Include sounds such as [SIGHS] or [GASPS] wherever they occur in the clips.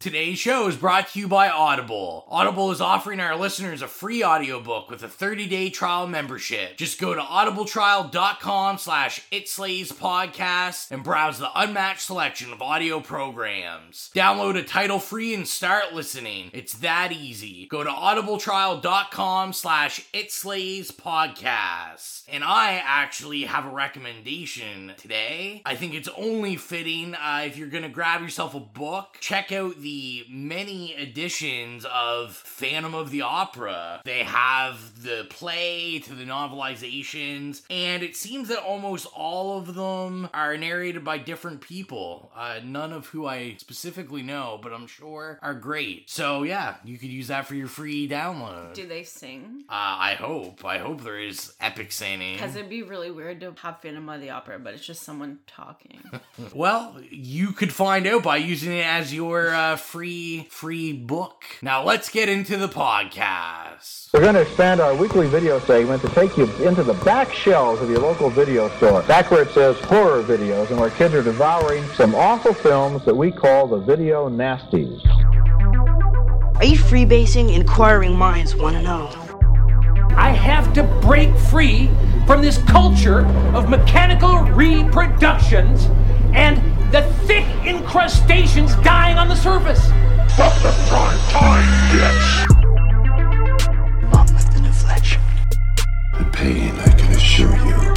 Today's show is brought to you by Audible. Audible is offering our listeners a free audiobook with a 30-day trial membership. Just go to audibletrial.com slash podcast and browse the unmatched selection of audio programs. Download a title free and start listening. It's that easy. Go to audibletrial.com slash podcast. And I actually have a recommendation today. I think it's only fitting uh, if you're gonna grab yourself a book, check out the the many editions of Phantom of the Opera. They have the play to the novelizations, and it seems that almost all of them are narrated by different people. Uh, none of who I specifically know, but I'm sure are great. So yeah, you could use that for your free download. Do they sing? Uh, I hope. I hope there is epic singing. Because it'd be really weird to have Phantom of the Opera, but it's just someone talking. [LAUGHS] well, you could find out by using it as your uh, free free book. Now let's get into the podcast. We're going to expand our weekly video segment to take you into the back shelves of your local video store, back where it says horror videos, and where kids are devouring some awful films that we call the video nasties. Are you freebasing? Inquiring minds want to know. I have to break free from this culture of mechanical reproductions and the thick incrustations dying on the surface. From the prime time, bitch! Monmouth and Fletch. The pain, I can assure you,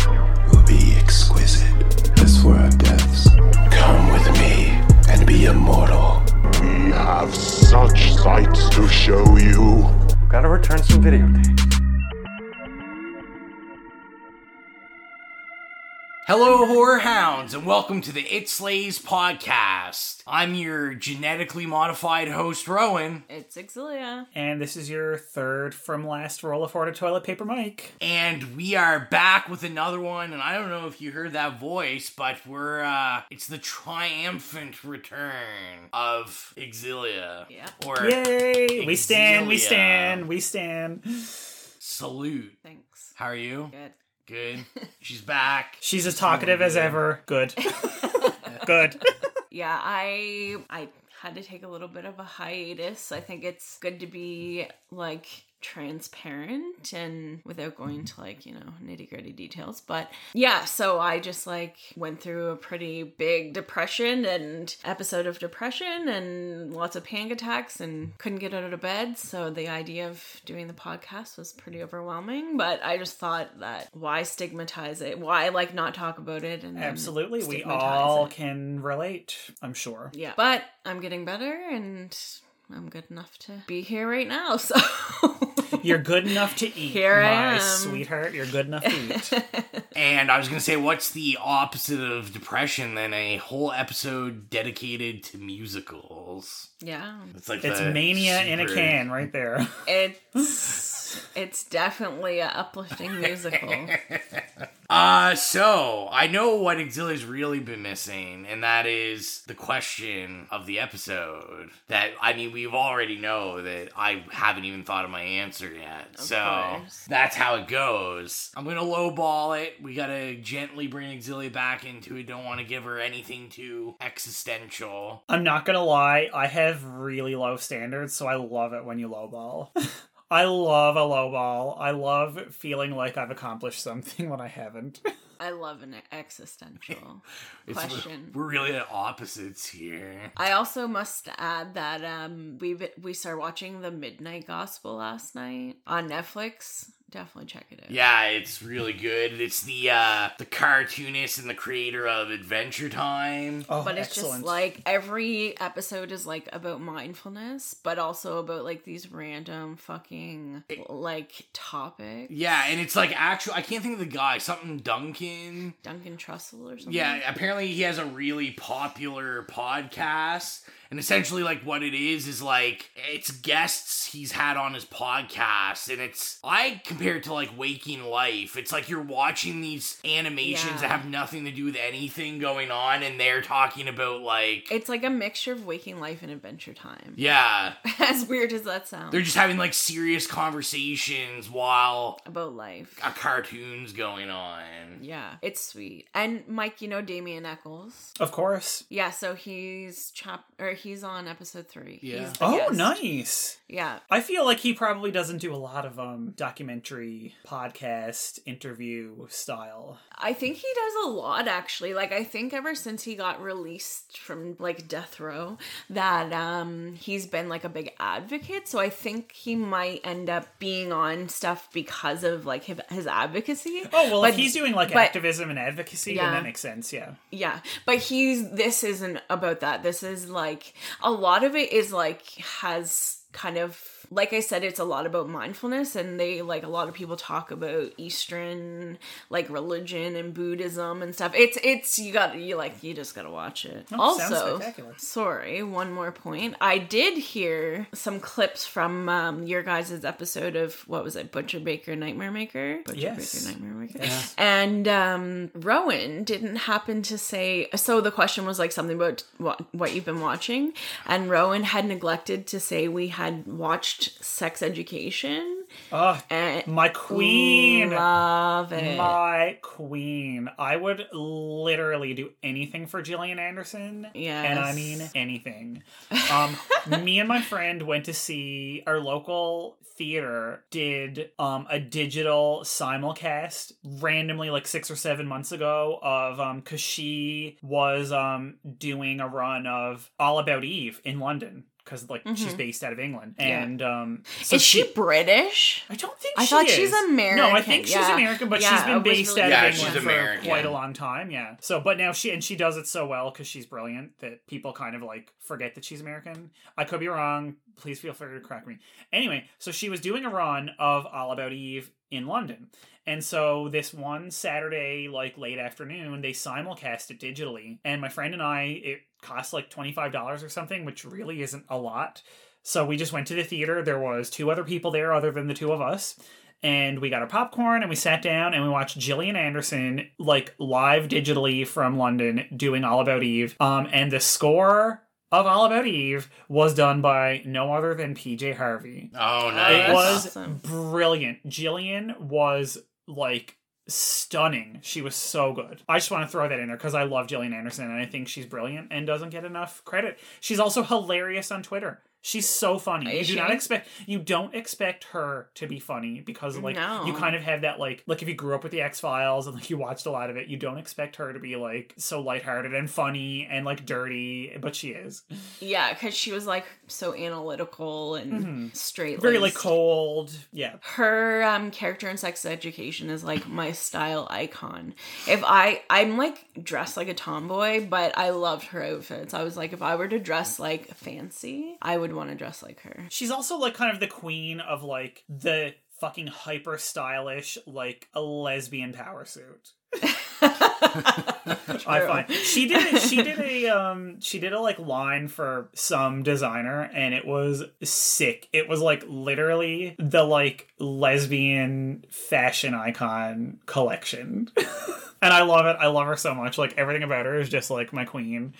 will be exquisite. As for our deaths, come with me and be immortal. We have such sights to show you. We Gotta return some videotapes. Hello, horror hounds, and welcome to the It Slays podcast. I'm your genetically modified host, Rowan. It's Exilia. And this is your third from last roll of Florida toilet paper, Mike. And we are back with another one, and I don't know if you heard that voice, but we're, uh, it's the triumphant return of Exilia. Yeah. Or Yay! We stand, we Exilia. stand, we stand. Salute. Thanks. How are you? Good. Good. [LAUGHS] She's back. She's as talkative as ever. Good. [LAUGHS] Good. [LAUGHS] Yeah, I I had to take a little bit of a hiatus. I think it's good to be like transparent and without going to like, you know, nitty gritty details. But yeah, so I just like went through a pretty big depression and episode of depression and lots of panic attacks and couldn't get out of bed. So the idea of doing the podcast was pretty overwhelming. But I just thought that why stigmatize it? Why like not talk about it? And Absolutely. We all it? can relate, I'm sure. Yeah. But I'm getting better and I'm good enough to be here right now. [LAUGHS] So You're good enough to eat, Here I my am. sweetheart. You're good enough to eat. [LAUGHS] And I was gonna say, what's the opposite of depression than a whole episode dedicated to musicals? yeah. It's like It's the mania in a can right there. It's [LAUGHS] it's definitely a uplifting musical. [LAUGHS] Uh, so I know what Exilia's really been missing, and that is the question of the episode. That I mean, we've already know that I haven't even thought of my answer yet. so course. that's how it goes. I'm gonna lowball it. We gotta gently bring Exilia back into it. Don't want to give her anything too existential. I'm not gonna lie, I have really low standards, so I love it when you lowball. [LAUGHS] I love a lowball. I love feeling like I've accomplished something [LAUGHS] when I haven't. I love an existential [LAUGHS] It's, question. We're really at opposites here. I also must add that um we we started watching the Midnight Gospel last night on Netflix. Definitely check it out. Yeah, it's really good. It's the uh the cartoonist and the creator of Adventure Time. Oh, but it's excellent. just like every episode is like about mindfulness, but also about like these random fucking like topics. Yeah, and it's like actual I can't think of the guy, something Duncan. Duncan Trussell or something. Yeah, apparently he has a really popular podcast. And essentially like what it is is like it's guests he's had on his podcast and it's I compare it to like waking life. It's like you're watching these animations Yeah. that have nothing to do with anything going on and they're talking about like It's like a mixture of waking life and adventure time. yeah. [LAUGHS] As weird as that sounds. They're just having like serious conversations while about life. a cartoon's going on. Yeah, it's sweet. And Mike, you know Damien Echols. of course. Yeah, so he's chap or He's on episode three. Yeah. Oh, guest. nice. Yeah. I feel like he probably doesn't do a lot of um documentary podcast interview style. I think he does a lot actually. Like I think ever since he got released from like death row that um he's been like a big advocate. So I think he might end up being on stuff because of like his, his advocacy. Oh well, But- if he's doing like but- activism and advocacy, then Yeah. that makes sense. Yeah. Yeah, but he's this isn't about that. This is like a lot of it is like has kind of like I said, it's a lot about mindfulness, and they like a lot of people talk about Eastern like religion and Buddhism and stuff. It's it's you got you like you just gotta watch it. Oh, also, sorry, one more point. I did hear some clips from um, your guys' episode of what was it, Butcher Baker Nightmare Maker? Butcher Yes. Baker Nightmare Maker. Yes. And um, Rowan didn't happen to say. So the question was like something about what what you've been watching, and Rowan had neglected to say we had watched Sex Education. Oh, And my queen. love it. My queen. I would literally do anything for Gillian Anderson. And I mean anything. Um, [LAUGHS] me and my friend went to see our local theater did um a digital simulcast randomly like six or seven months ago of um because she was um doing a run of all about eve in london because like she's Mhm. based out of england Yeah. and um so Is she, British? I don't think I she thought is. she's American. No, I think she's American, but Yeah, she's I been based really out Yeah, of she's England for quite a long time. Yeah. So, but now she and she does it so well because she's brilliant that people kind of like forget that she's American. I could be wrong. Please feel free to correct me. Anyway, so she was doing a run of All About Eve in London. And so this one Saturday, like late afternoon, they simulcast it digitally. And my friend and I, it cost like $25 or something, which really isn't a lot. So we just went to the theater. There was two other people there other than the two of us. And we got our popcorn and we sat down and we watched Gillian Anderson like live digitally from London doing All About Eve. Um and the score of All About Eve was done by no other than PJ Harvey. Oh, It nice. was awesome. brilliant. Gillian was like stunning. She was so good. I just want to throw that in there because I love Gillian Anderson and I think she's brilliant and doesn't get enough credit. She's also hilarious on Twitter. She's so funny. Is you do she? not expect you don't expect her to be funny because like No. you kind of have that like like if you grew up with the X Files and like you watched a lot of it, you don't expect her to be like so lighthearted and funny and like dirty, but she is. Yeah, because she was like so analytical and straight. Very like cold. Yeah. her um character in sex education is like my style icon if i i'm like dressed like a tomboy but i loved her outfits i was like if i were to dress like fancy i would want to dress like her She's also like kind of the queen of like the fucking hyper stylish like a lesbian power suit. [LAUGHS] I find she did she did a um she did a like line for some designer and it was sick. It was like literally the like lesbian fashion icon collection. [LAUGHS] and I love it. I love her so much. Like everything about her is just like my queen.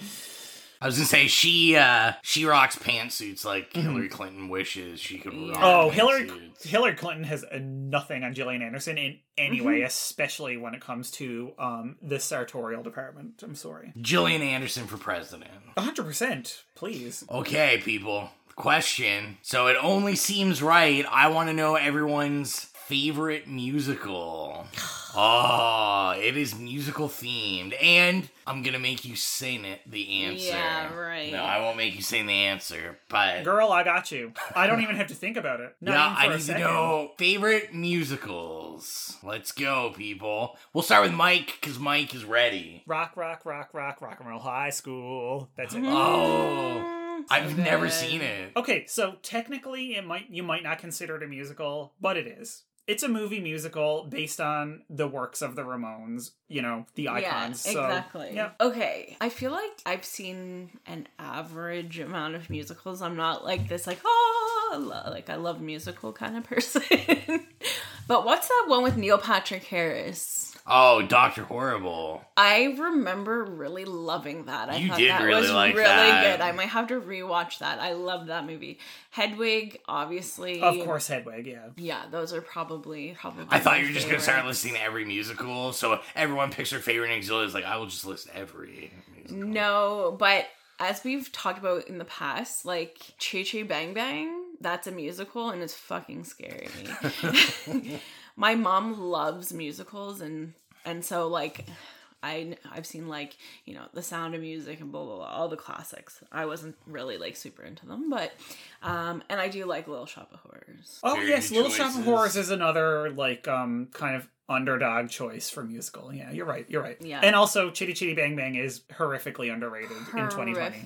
I was gonna say she uh she rocks pantsuits like Hillary Clinton wishes she could rock. Oh, Hillary pantsuits. Hillary Clinton has uh, nothing on Gillian Anderson in any way, especially when it comes to um the sartorial department. I'm sorry. Gillian Anderson for president. 100%, please. Okay, people. Question. So it only seems right. I want to know everyone's favorite musical. Oh, it is musical themed, and I'm gonna make you sing it. The answer. Yeah, right. No, I won't make you sing the answer, but Girl, I got you. I don't even have to think about it. Not yeah, even for I a to know favorite musicals. Let's go, people. We'll start with Mike because Mike is ready. Rock, rock, rock, rock, rock and roll high school. That's it. Mm-hmm. Oh, I've never seen it. Okay, so technically it might you might not consider it a musical, but it is. It's a movie musical based on the works of the Ramones, you know, the icons. Yeah, so, exactly. yeah. Okay, I feel like I've seen an average amount of musicals. I'm not like this, like oh, like I love musical kind of person. [LAUGHS] but what's that one with Neil Patrick Harris? Oh, Doctor Horrible. I remember really loving that. I You thought did that really was like really that. good. I might have to rewatch that. I loved that movie. Hedwig, obviously. Of course Hedwig, yeah. Yeah, those are probably probably. I thought you were just gonna start favorites. listing every musical, so everyone picks their favorite and Exilius. Like I will just list every. Musical. No, but as we've talked about in the past, like Chitty Chitty Bang Bang, that's a musical and it's fucking scary. [LAUGHS] [LAUGHS] My mom loves musicals and and so like I I've seen like you know The Sound of Music and blah blah blah all the classics. I wasn't really like super into them, but um and I do like Little Shop of Horrors. Oh Very yes, good Little Shop of. Horrors is another like um kind of underdog choice for musical. Yeah, you're right. You're right. Yeah. And also Chitty Chitty Bang Bang is horrifically underrated in 2020.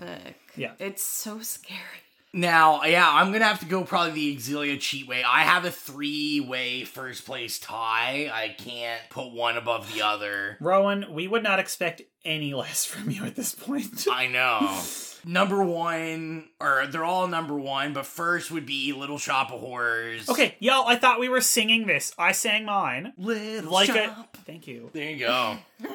Yeah. It's so scary. Now, yeah, I'm gonna have to go probably the Exilia cheat way. I have a three way first place tie. I can't put one above the other. Rowan, we would not expect any less from you at this point. I know. [LAUGHS] Number one, or they're all number one, but first would be Little Shop of Horrors. Okay, y'all, I thought we were singing this. I sang mine. Little Like Shop. it. Thank you. There you go. [LAUGHS]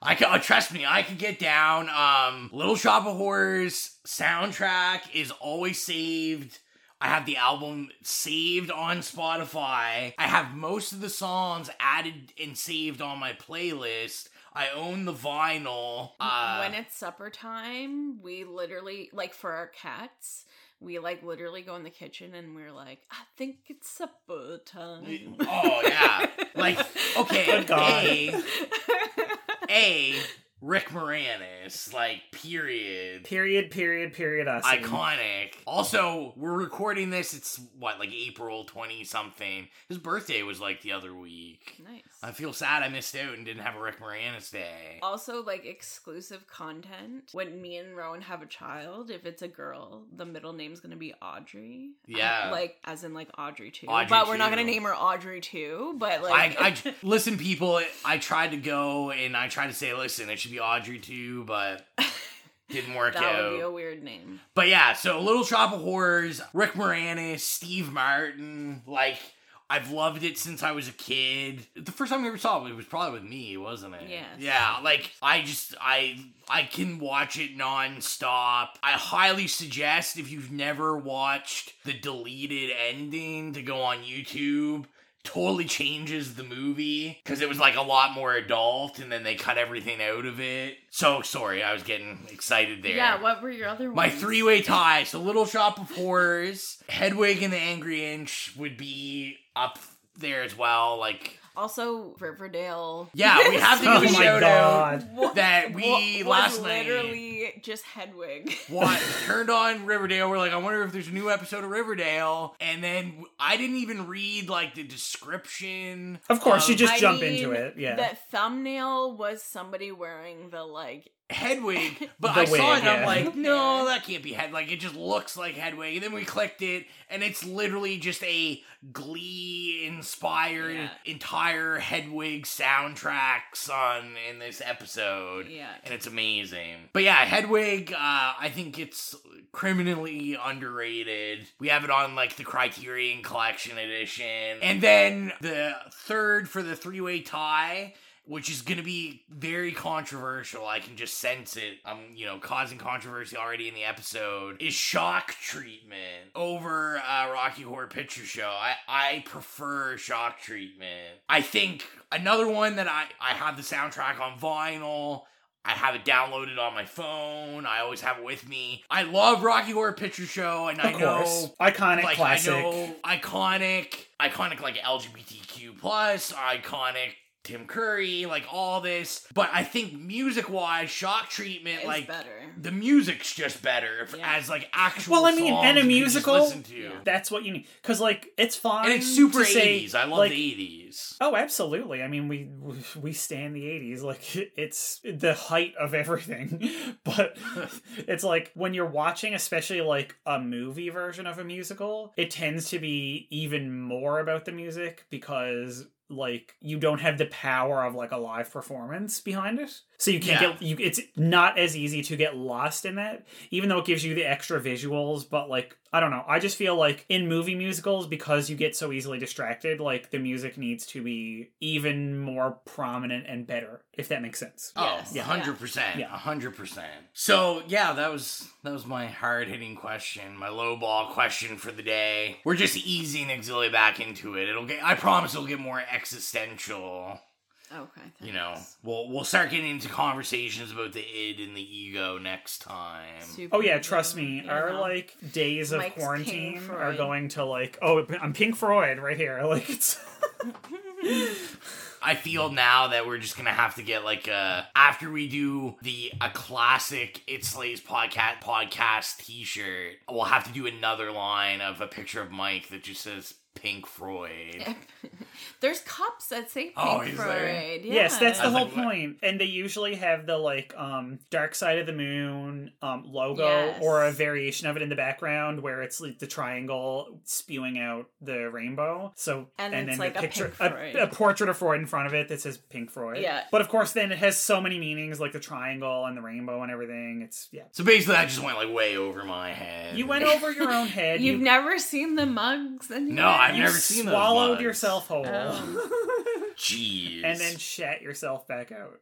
I can, uh, trust me, I could get down. Um, Little Shop of Horrors soundtrack is always saved. I have the album saved on Spotify. I have most of the songs added and saved on my playlist. I own the vinyl. Uh, when it's supper time, we literally like for our cats, we like literally go in the kitchen and we're like, I think it's supper time. oh yeah, like [LAUGHS] okay, Good God. a a Rick Moranis, like period. Period, period, period. I see. iconic. Also, we're recording this. It's what like April twenty something. His birthday was like the other week. nice. I feel sad I missed out and didn't have a Rick Moranis day. Also, like exclusive content. When me and Rowan have a child, if it's a girl, the middle name's gonna be Audrey. Yeah. Like as in like Audrey II. Audrey but we're not gonna name her Audrey II. But like, I, I [LAUGHS] listen, people. I tried to go and I tried to say, listen, it should be Audrey II, but [LAUGHS] didn't work that out. would be a weird name. But yeah, so Little Shop of Horrors, Rick Moranis, Steve Martin, like I've loved it since I was a kid. The first time we ever saw it, it was probably with me, wasn't it? Yes. Yeah, like I just I I can watch it nonstop. I highly suggest if you've never watched the deleted ending to go on YouTube. Totally changes the movie because it was like a lot more adult, and then they cut everything out of it. So sorry, I was getting excited there. Yeah. What were your other ones? My three way tie. So Little Shop of Horrors, Hedwig and the Angry Inch would be up there as well. Like, Also, Riverdale. yeah, we [LAUGHS] have to oh give Oh a my shout out that we was last night literally just Hedwig. what [LAUGHS] turned on Riverdale. We're like, I wonder if there's a new episode of Riverdale. And then I didn't even read like the description. Of course, you just I jump mean, into it. Yeah. that thumbnail was somebody wearing the like. Hedwig, [LAUGHS] but I saw wig, it and I'm like, no, that can't be Hedwig. Like, it just looks like Hedwig. And then we clicked it, and it's literally just a Glee inspired Yeah. entire Hedwig soundtrack sung in this episode. Yeah. And it's amazing. But yeah, Hedwig, uh, I think it's criminally underrated. We have it on like the Criterion Collection Edition. And then the third for the three way tie which is going to be very controversial. I can just sense it. I'm, you know, causing controversy already in the episode. Is shock treatment over uh, Rocky Horror Picture Show? I I prefer shock treatment. I think another one that I I have the soundtrack on vinyl. I have it downloaded on my phone. I always have it with me. I love Rocky Horror Picture Show, and I of know. Iconic like classic. I know iconic, iconic like LGBTQ plus, iconic Tim Curry, like all this. But I think music wise, shock treatment, It's like better. the music's just better if, Yeah. as like actual. Well, I mean, and a you can just musical, listen to. that's what you need. Because, like, it's fine. and it's super eighties. I love like, the eighties. Oh, absolutely. I mean, we we stand the '80s. Like, [LAUGHS] it's the height of everything. [LAUGHS] But [LAUGHS] it's like when you're watching, especially like a movie version of a musical, it tends to be even more about the music because like you don't have the power of like a live performance behind it so you can't Yeah. get you it's not as easy to get lost in that even though it gives you the extra visuals but like i don't know i just feel like in movie musicals because you get so easily distracted like the music needs to be even more prominent and better if that makes sense Oh, Yes. hundred percent, Yeah. hundred percent. So yeah, that was that was my hard hitting question, my low ball question for the day. We're just easing Exilia back into it. It'll get. I promise it'll get more existential Okay. You know, we'll we'll start getting into conversations about the id and the ego next time. Super Oh yeah, trust me. you Our like days of Mike's quarantine are going to like oh I'm Pink Freud right here. [LAUGHS] Like it's I feel now that we're just gonna have to get like a after we do the a classic It Slays podcast podcast T-shirt. We'll have to do another line of a picture of Mike that just says Pink Freud. [LAUGHS] There's cups that say Pink Oh, is there? Freud. Yeah. Yes, that's I the was whole like, what? point. And they usually have the like um Dark Side of the Moon um logo Yes. or a variation of it in the background where it's like the triangle spewing out the rainbow. So And then it's the like a picture Pink Freud. a, portrait of Freud in front of it that says Pink Freud. Yeah. But of course then it has so many meanings like the triangle and the rainbow and everything. It's yeah. So basically, I just went like way over my head. You went over your own head. [LAUGHS] You've you never seen the mugs and No, I've you never seen those swallowed mugs. yourself whole. [LAUGHS] Jeez. and then shat yourself back out.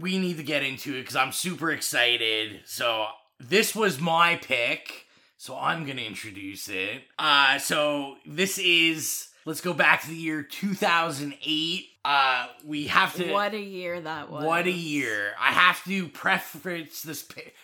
we need to get into it because I'm super excited. So this was my pick, so I'm gonna introduce it. Uh, so this is let's go back to the year 2008. Uh, we have to. What a year that was. What a year! I have to preface this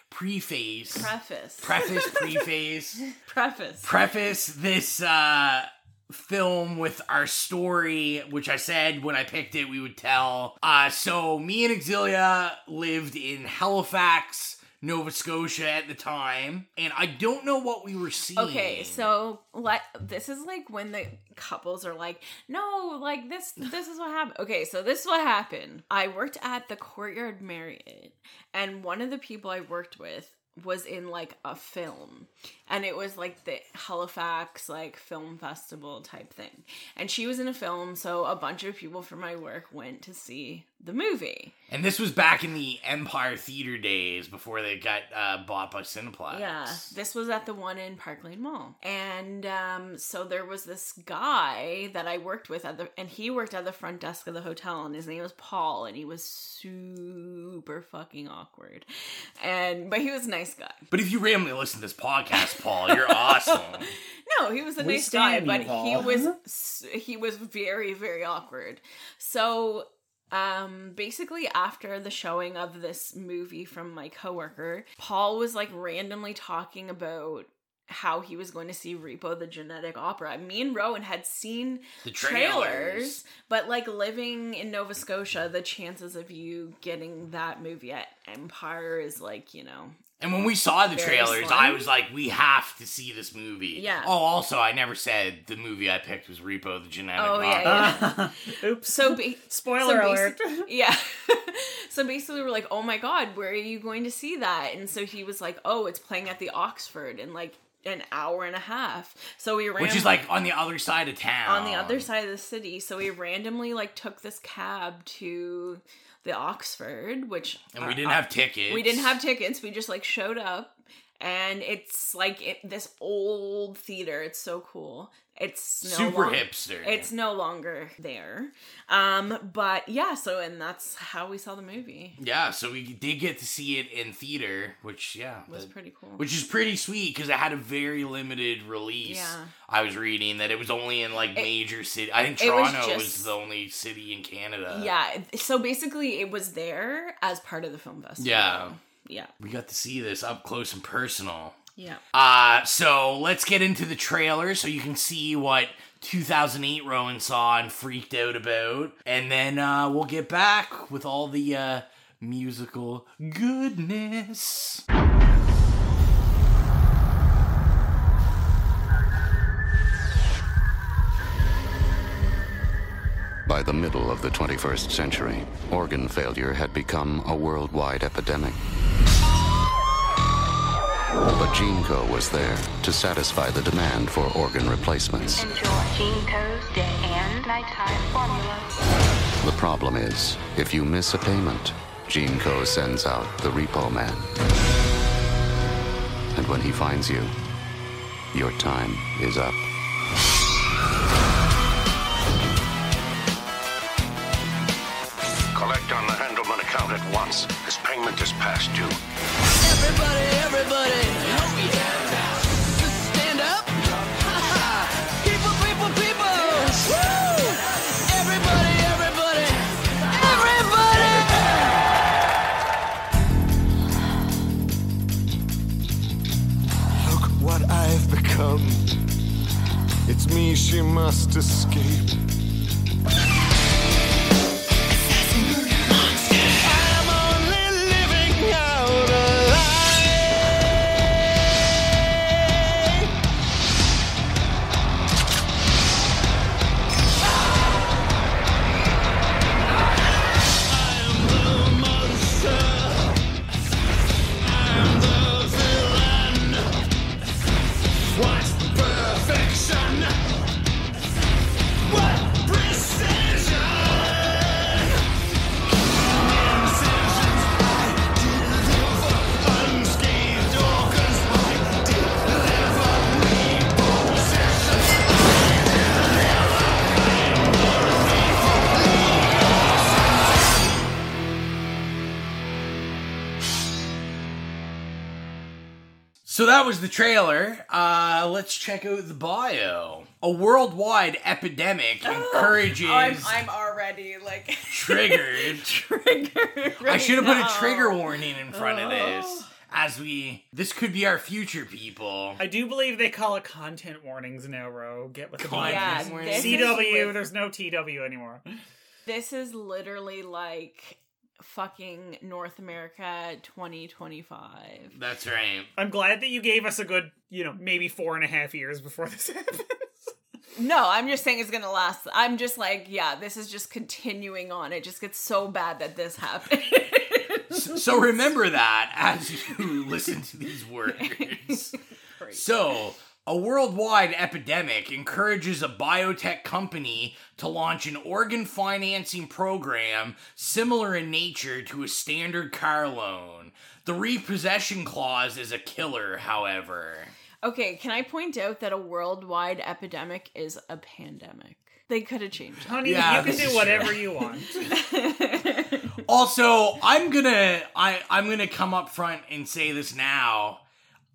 preface, Preface. preface, [LAUGHS] preface, Preface. preface this uh film with our story which i said when i picked it we would tell uh so me and exilia lived in halifax nova scotia at the time and i don't know what we were seeing Okay, so like this is like when the couples are like, no, like this this is what happened. Okay, so this is what happened. I worked at the Courtyard Marriott, and one of the people I worked with was in like a film and it was like the Halifax like film festival type thing and she was in a film so a bunch of people from my work went to see the movie. And this was back in the empire theater days before they got uh bought by cineplex. Yeah, this was at the one in Park Lane Mall, and um, so there was this guy that I worked with at the, and he worked at the front desk of the hotel, and his name was Paul, and he was super fucking awkward, and but he was a nice guy. but if you randomly listen to this podcast paul you're [LAUGHS] awesome. No, he was a We nice guy, but he was he was very very awkward. So um basically after the showing of this movie from my coworker, Paul was like randomly talking about how he was going to see Repo the Genetic Opera. Me and Rowan had seen The trailers, trailers. but like living in Nova Scotia, the chances of you getting that movie at Empire is like, you know, And when we saw the Very trailers, slim. I was like, we have to see this movie. Yeah. Oh, also, I never said the movie I picked was Repo the Genetic Oh, yeah, Opera. yeah. [LAUGHS] Oops. So ba- [LAUGHS] Spoiler so alert. basi- [LAUGHS] yeah. so basically, we're like, "Oh my god, where are you going to see that?" And so he was like, "Oh, it's playing at the Oxford in like an hour and a half." So we ran Which is like on the other side of town. on the other side of the city. So we randomly like took this cab to the Oxford, which And we didn't uh, have tickets. we didn't have tickets. We just like showed up, and it's like it, this old theater. It's so cool. It's no Super long- hipster. It's no longer there. Um, but yeah. So and that's how we saw the movie. Yeah, so we did get to see it in theater, which, yeah. Was that- pretty cool. Which is pretty sweet because it had a very limited release. Yeah. I was reading that it was only in like major city. I think it was Toronto was, the only city in Canada. yeah. So basically, it was there as part of the film festival. Yeah. Yeah. We got to see this up close and personal. Yeah. Uh, so let's get into the trailer so you can see what 2008 Rowan saw and freaked out about. And then uh, we'll get back with all the uh, musical goodness. By the middle of the 21st century, organ failure had become a worldwide epidemic. But GeneCo was there to satisfy the demand for organ replacements. Enjoy GeneCo's day and nighttime formula. The problem is, if you miss a payment, GeneCo sends out the repo man. And when he finds you, your time is up. Collect on the Handelman account at once. This payment is past due. Everybody, everybody. Stand up. [LAUGHS] people, people, people. Everybody, everybody. Everybody! Look what I've become. It's me she must escape. So that was the trailer. Uh, let's check out the bio. A worldwide epidemic encourages. I'm, I'm already like [LAUGHS] triggered. triggered. I should have put a right trigger warning in front of this. As we, this could be our future, people. I do believe they call it content warnings now, Ro. Get with the Content times. Yeah, warnings. this is CW, with- there's no TW anymore. This is literally like fucking North America 2025. That's right. I'm glad that you gave us a good, you know, maybe four and a half years before this [LAUGHS] happened. No, I'm just saying it's gonna last. I'm just like, yeah, this is just continuing on. It just gets so bad that this happened. So remember that as you [LAUGHS] listen to these words. [LAUGHS] So, a worldwide epidemic encourages a biotech company to launch an organ financing program similar in nature to a standard car loan. The repossession clause is a killer, however. okay, can I point out that a worldwide epidemic is a pandemic? They could have changed. it. Honey, Yeah, you can do whatever true. you want. [LAUGHS] Also, I'm gonna I I'm gonna come up front and say this now.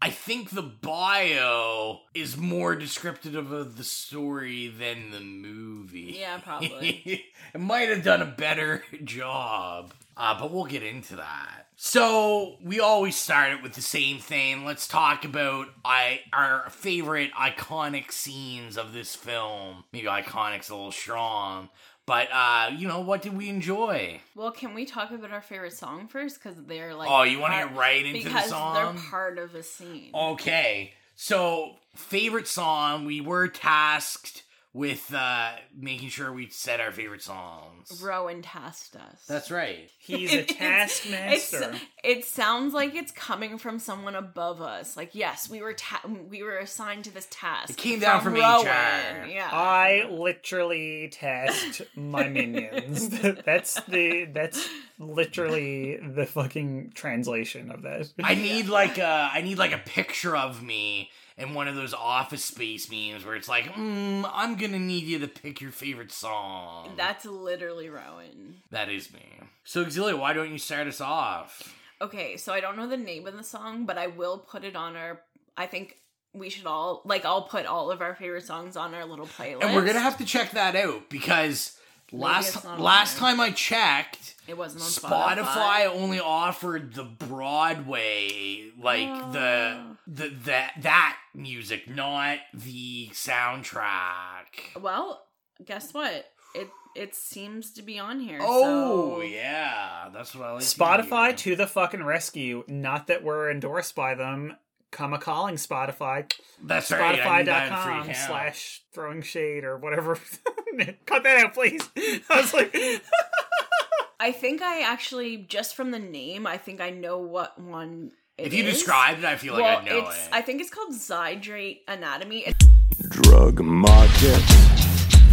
I think the bio is more descriptive of the story than the movie. Yeah, probably. [LAUGHS] it might have done a better [LAUGHS] job, uh, but we'll get into that. So we always start it with the same thing. Let's talk about I our favorite iconic scenes of this film. Maybe iconic's a little strong, but uh, you know what did we enjoy? Well, can we talk about our favorite song first? Because they're like, Oh, you wanna part- get right into the because song? they're part of a scene. Okay. So, favorite song, we were tasked with uh making sure we said our favorite songs. Rowan tasked us. That's right. He's a [LAUGHS] It's- taskmaster. It sounds like it's coming from someone above us. Like, yes, we were ta- we were assigned to this task. It came down from Rowan. HR. Yeah. I literally tasked my minions. [LAUGHS] [LAUGHS] that's the that's literally the fucking translation of that. I need like a I need like a picture of me in one of those office space memes where it's like, mm, I'm gonna need you to pick your favorite song. That's literally Rowan. that is me. So Exilia, why don't you start us off? Okay, so I don't know the name of the song, but I will put it on our. I think we should all like. I'll put all of our favorite songs on our little playlist. And we're gonna have to check that out because last it's not on last time I checked, It wasn't on Spotify, Spotify. only offered the Broadway, like the the that that music, not the soundtrack. Well, guess what? It it seems to be on here. Oh so- yeah, that's what I like. Spotify hear. to the fucking rescue. Not that we're endorsed by them. Come a calling Spotify. That's right, I need that Spotify.com slash throwing shade or whatever. [LAUGHS] Cut that out, please. [LAUGHS] I was like, [LAUGHS] I think I actually just from the name, I think I know what one. It If you is. described it, I feel like I'd know it's, it. I think it's called Zydrate Anatomy. It's Drug market,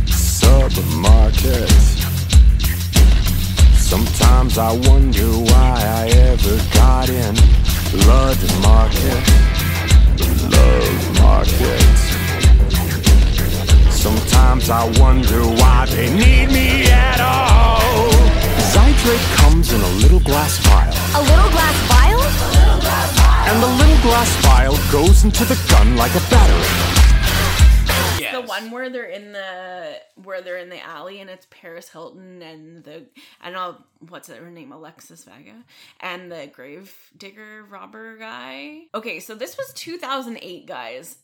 supermarket. Sometimes I wonder why I ever got in. Blood market, love market. Sometimes I wonder why they need me at all. Zydrate comes in a little glass vial. A little glass vial? And the little glass vial goes into the gun like a battery. the one where they're in the where they're in the alley and it's Paris Hilton and the I don't know what's her name Alexis Vega and the grave digger robber guy. Okay, so this was 2008, guys.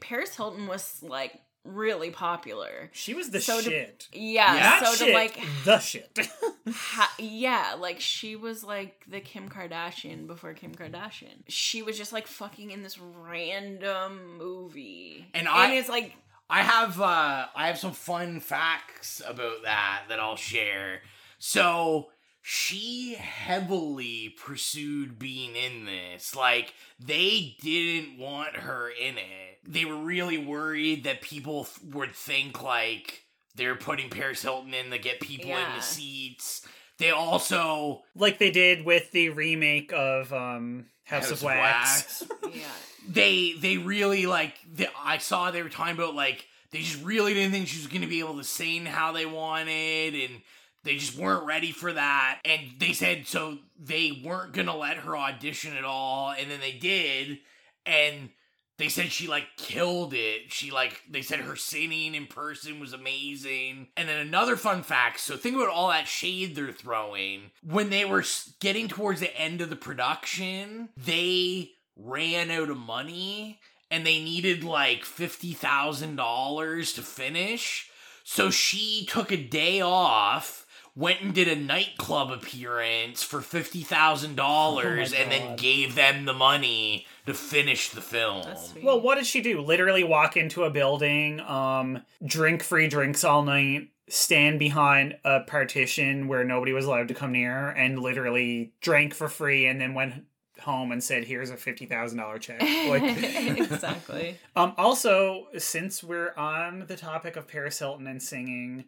Paris Hilton was like really popular. She was the So to- shit. yeah, Not so to, like- the shit. [LAUGHS] Ha- yeah, like she was like the Kim Kardashian before Kim Kardashian. She was just like fucking in this random movie, And I- it's like I have uh I have some fun facts about that that I'll share. So she heavily pursued being in this. Like they didn't want her in it. They were really worried that people f- would think like they're putting Paris Hilton in to get people in the seats. They also like they did with the remake of um House, House of of Wax. [LAUGHS] yeah. they they really like the, I saw they were talking about like they just really didn't think she was going to be able to sing how they wanted and they just weren't ready for that and they said so they weren't going to let her audition at all and then they did and they said she like killed it. She like they said her singing in person was amazing. And then another fun fact. So think about all that shade they're throwing. When they were getting towards the end of the production, they ran out of money and they needed like $50,000 to finish. So she took a day off, went and did a nightclub appearance for $50,000 [LAUGHS] and then gave them the money to finish the film. Well, what did she do? Literally walk into a building, um, drink free drinks all night, stand behind a partition where nobody was allowed to come near, and literally drank for free, and then went home and said, "Here's a fifty thousand dollar check." Like, [LAUGHS] [LAUGHS] exactly. um, also, since we're on the topic of Paris Hilton and singing,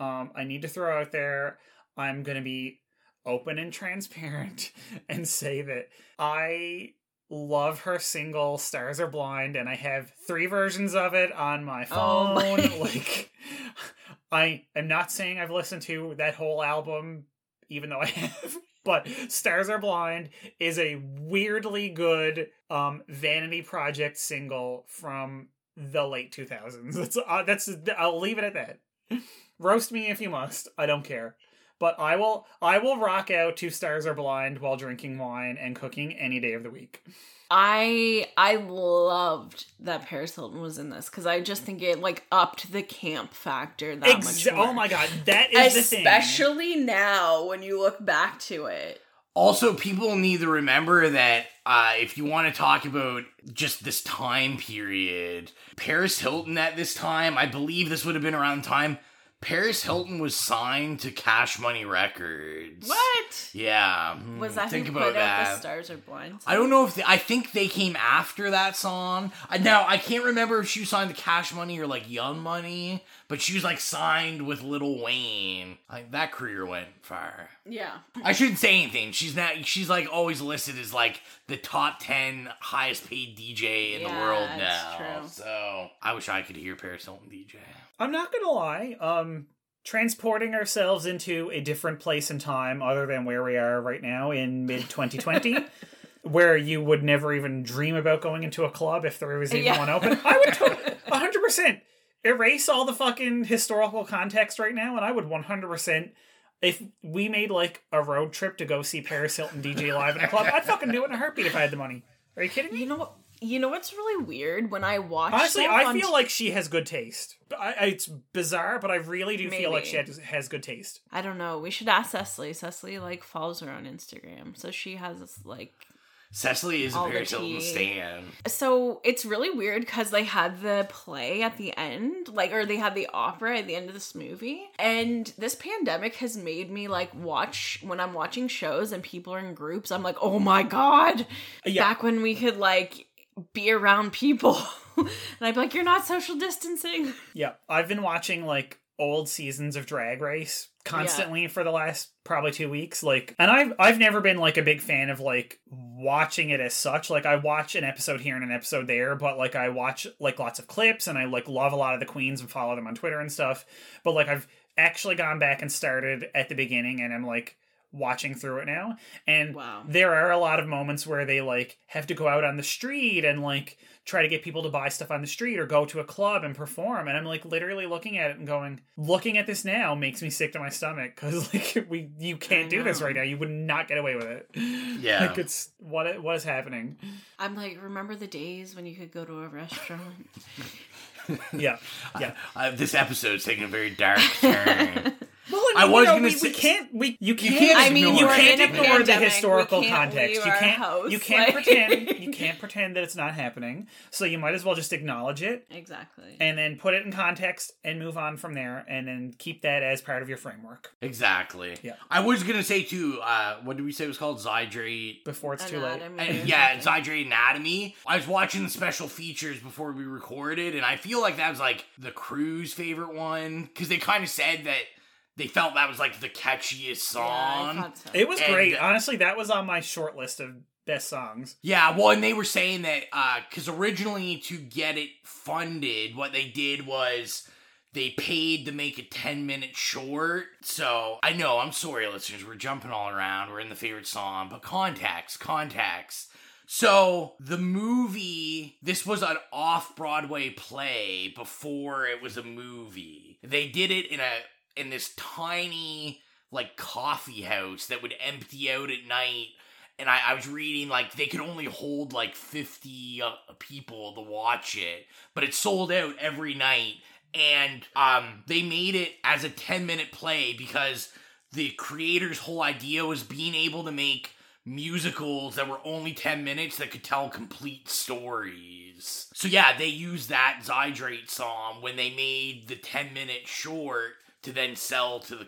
um, I need to throw out there I'm going to be open and transparent [LAUGHS] and say that I love her single Stars Are Blind and I have three versions of it on my Oh phone. my- [LAUGHS] [LAUGHS] like I am not saying I've listened to that whole album even though I have but Stars Are Blind is a weirdly good um vanity project single from the late 2000s. That's uh, that's I'll leave it at that. Roast me if you must. I don't care. But I will I will rock out two Stars Are Blind while drinking wine and cooking any day of the week. I I loved that Paris Hilton was in this because I just think it like upped the camp factor that Ex- much more. oh my god, that is the thing. Especially now when you look back to it. Also, people need to remember that uh, if you want to talk about just this time period, Paris Hilton at this time, I believe this would have been around the time Paris Hilton was signed to Cash Money Records. What? Yeah. hmm, Was that Think who about put that. out the Stars Are Blind? I don't know if they, I think they came after that song. I, now I can't remember if she was signed to Cash Money or like Young Money, but she was like signed with Lil Wayne. Like that career went far. Yeah. I shouldn't say anything. She's not. She's like always listed as like the top ten highest paid DJ in the world now. true. So I wish I could hear Paris Hilton DJ. I'm not gonna lie. Um, transporting ourselves into a different place and time other than where we are right now in mid 2020, [LAUGHS] where you would never even dream about going into a club if there was even Yeah. one open. I would totally, [LAUGHS] 100 percent erase all the fucking historical context right now, and I would 100 percent. If we made like a road trip to go see Paris Hilton DJ live in a club, I'd fucking do it in a heartbeat if I had the money. Are you kidding me? You know what? You know what's really weird when I watch. Honestly, I on feel like she has good taste. I, I, it's bizarre, but I really do feel like she has, has good taste. I don't know. We should ask Cecily. Cecily like follows her on Instagram, so she has this like. Cecily is a All the Paris Hilton stan. So it's really weird because they had the play at the end, like, or they had the opera at the end of this movie. And this pandemic has made me like watch when I'm watching shows and people are in groups. I'm like, oh my god! Yeah. Back when we could like be around people, [LAUGHS] and I'd be like, you're not social distancing. Yeah, I've been watching like old seasons of Drag Race constantly for the last probably two weeks. Like, and I've I've never been like a big fan of like watching it as such. Like, I watch an episode here and an episode there, but like I watch like lots of clips and I like love a lot of the queens and follow them on Twitter and stuff. But like I've actually gone back and started at the beginning, and I'm like watching through it now. And Wow. there are a lot of moments where they like have to go out on the street and like try to get people to buy stuff on the street or go to a club and perform. And I'm like literally looking at it and going, looking at this now makes me sick to my stomach because [LAUGHS] like we you can't do this right now. You would not get away with it. Yeah. like it's what it what is happening. I'm like, remember the days when you could go to a restaurant? Yeah, [LAUGHS] yeah. Uh, this episode's taking a very dark turn. [LAUGHS] Well, I was you know, gonna we, say- we can't we you can't, can't I mean, ignore you can't in a ignore the historical context. You can't house, you can't like- pretend you [LAUGHS] can't pretend that it's not happening. So you might as well just acknowledge it exactly. and then put it in context and move on from there and then keep that as part of your framework Exactly. Yeah. I was gonna say too. Uh, what did we say it was called? Zydrate. before it's too late. Anatomy And yeah, something. Zydrate Anatomy. I was watching the special features before we recorded, and I feel like that was like the crew's favorite one because they kind of said that they felt that was like the catchiest song. thought so. It was And- great. Honestly, that was on my short list of best songs. Yeah, well, and they were saying that uh, because originally to get it funded, what they did was they paid to make a 10 minute short. So I know, I'm sorry, listeners, we're jumping all around. We're in the favorite song, but contacts, contacts. So the movie, this was an off Broadway play before it was a movie. They did it in a in this tiny like coffee house that would empty out at night. And I, I was reading like they could only hold like 50 uh, people to watch it but it sold out every night. And um they made it as a 10 minute play because the creator's whole idea was being able to make musicals that were only 10 minutes that could tell complete stories. So yeah they used that zydrate song when they made the 10 minute short to then sell to the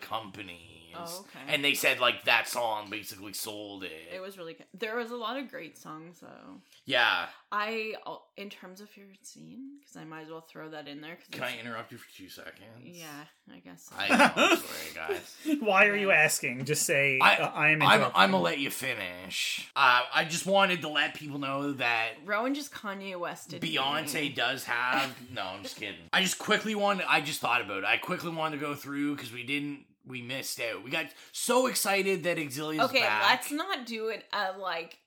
companies Oh, okay. and they said like that song basically sold it. It was really good. There was a lot of great songs though. yeah. I, in terms of favorite scene, because I might as well throw that in there. Cause Can I interrupt you for two seconds? Yeah, I guess. So. I know, sorry, [LAUGHS] guys. Why are you asking? Just say I, uh, I am. I'm. I'm gonna let you finish. Uh, I just wanted to let people know that Rowan just Kanye Wested. me. Beyonce does have. No, I'm just kidding. I just quickly wanted. I just thought about it. I quickly wanted to go through because we didn't. We missed out. We got so excited that Exilia's Okay, back. let's not do it a like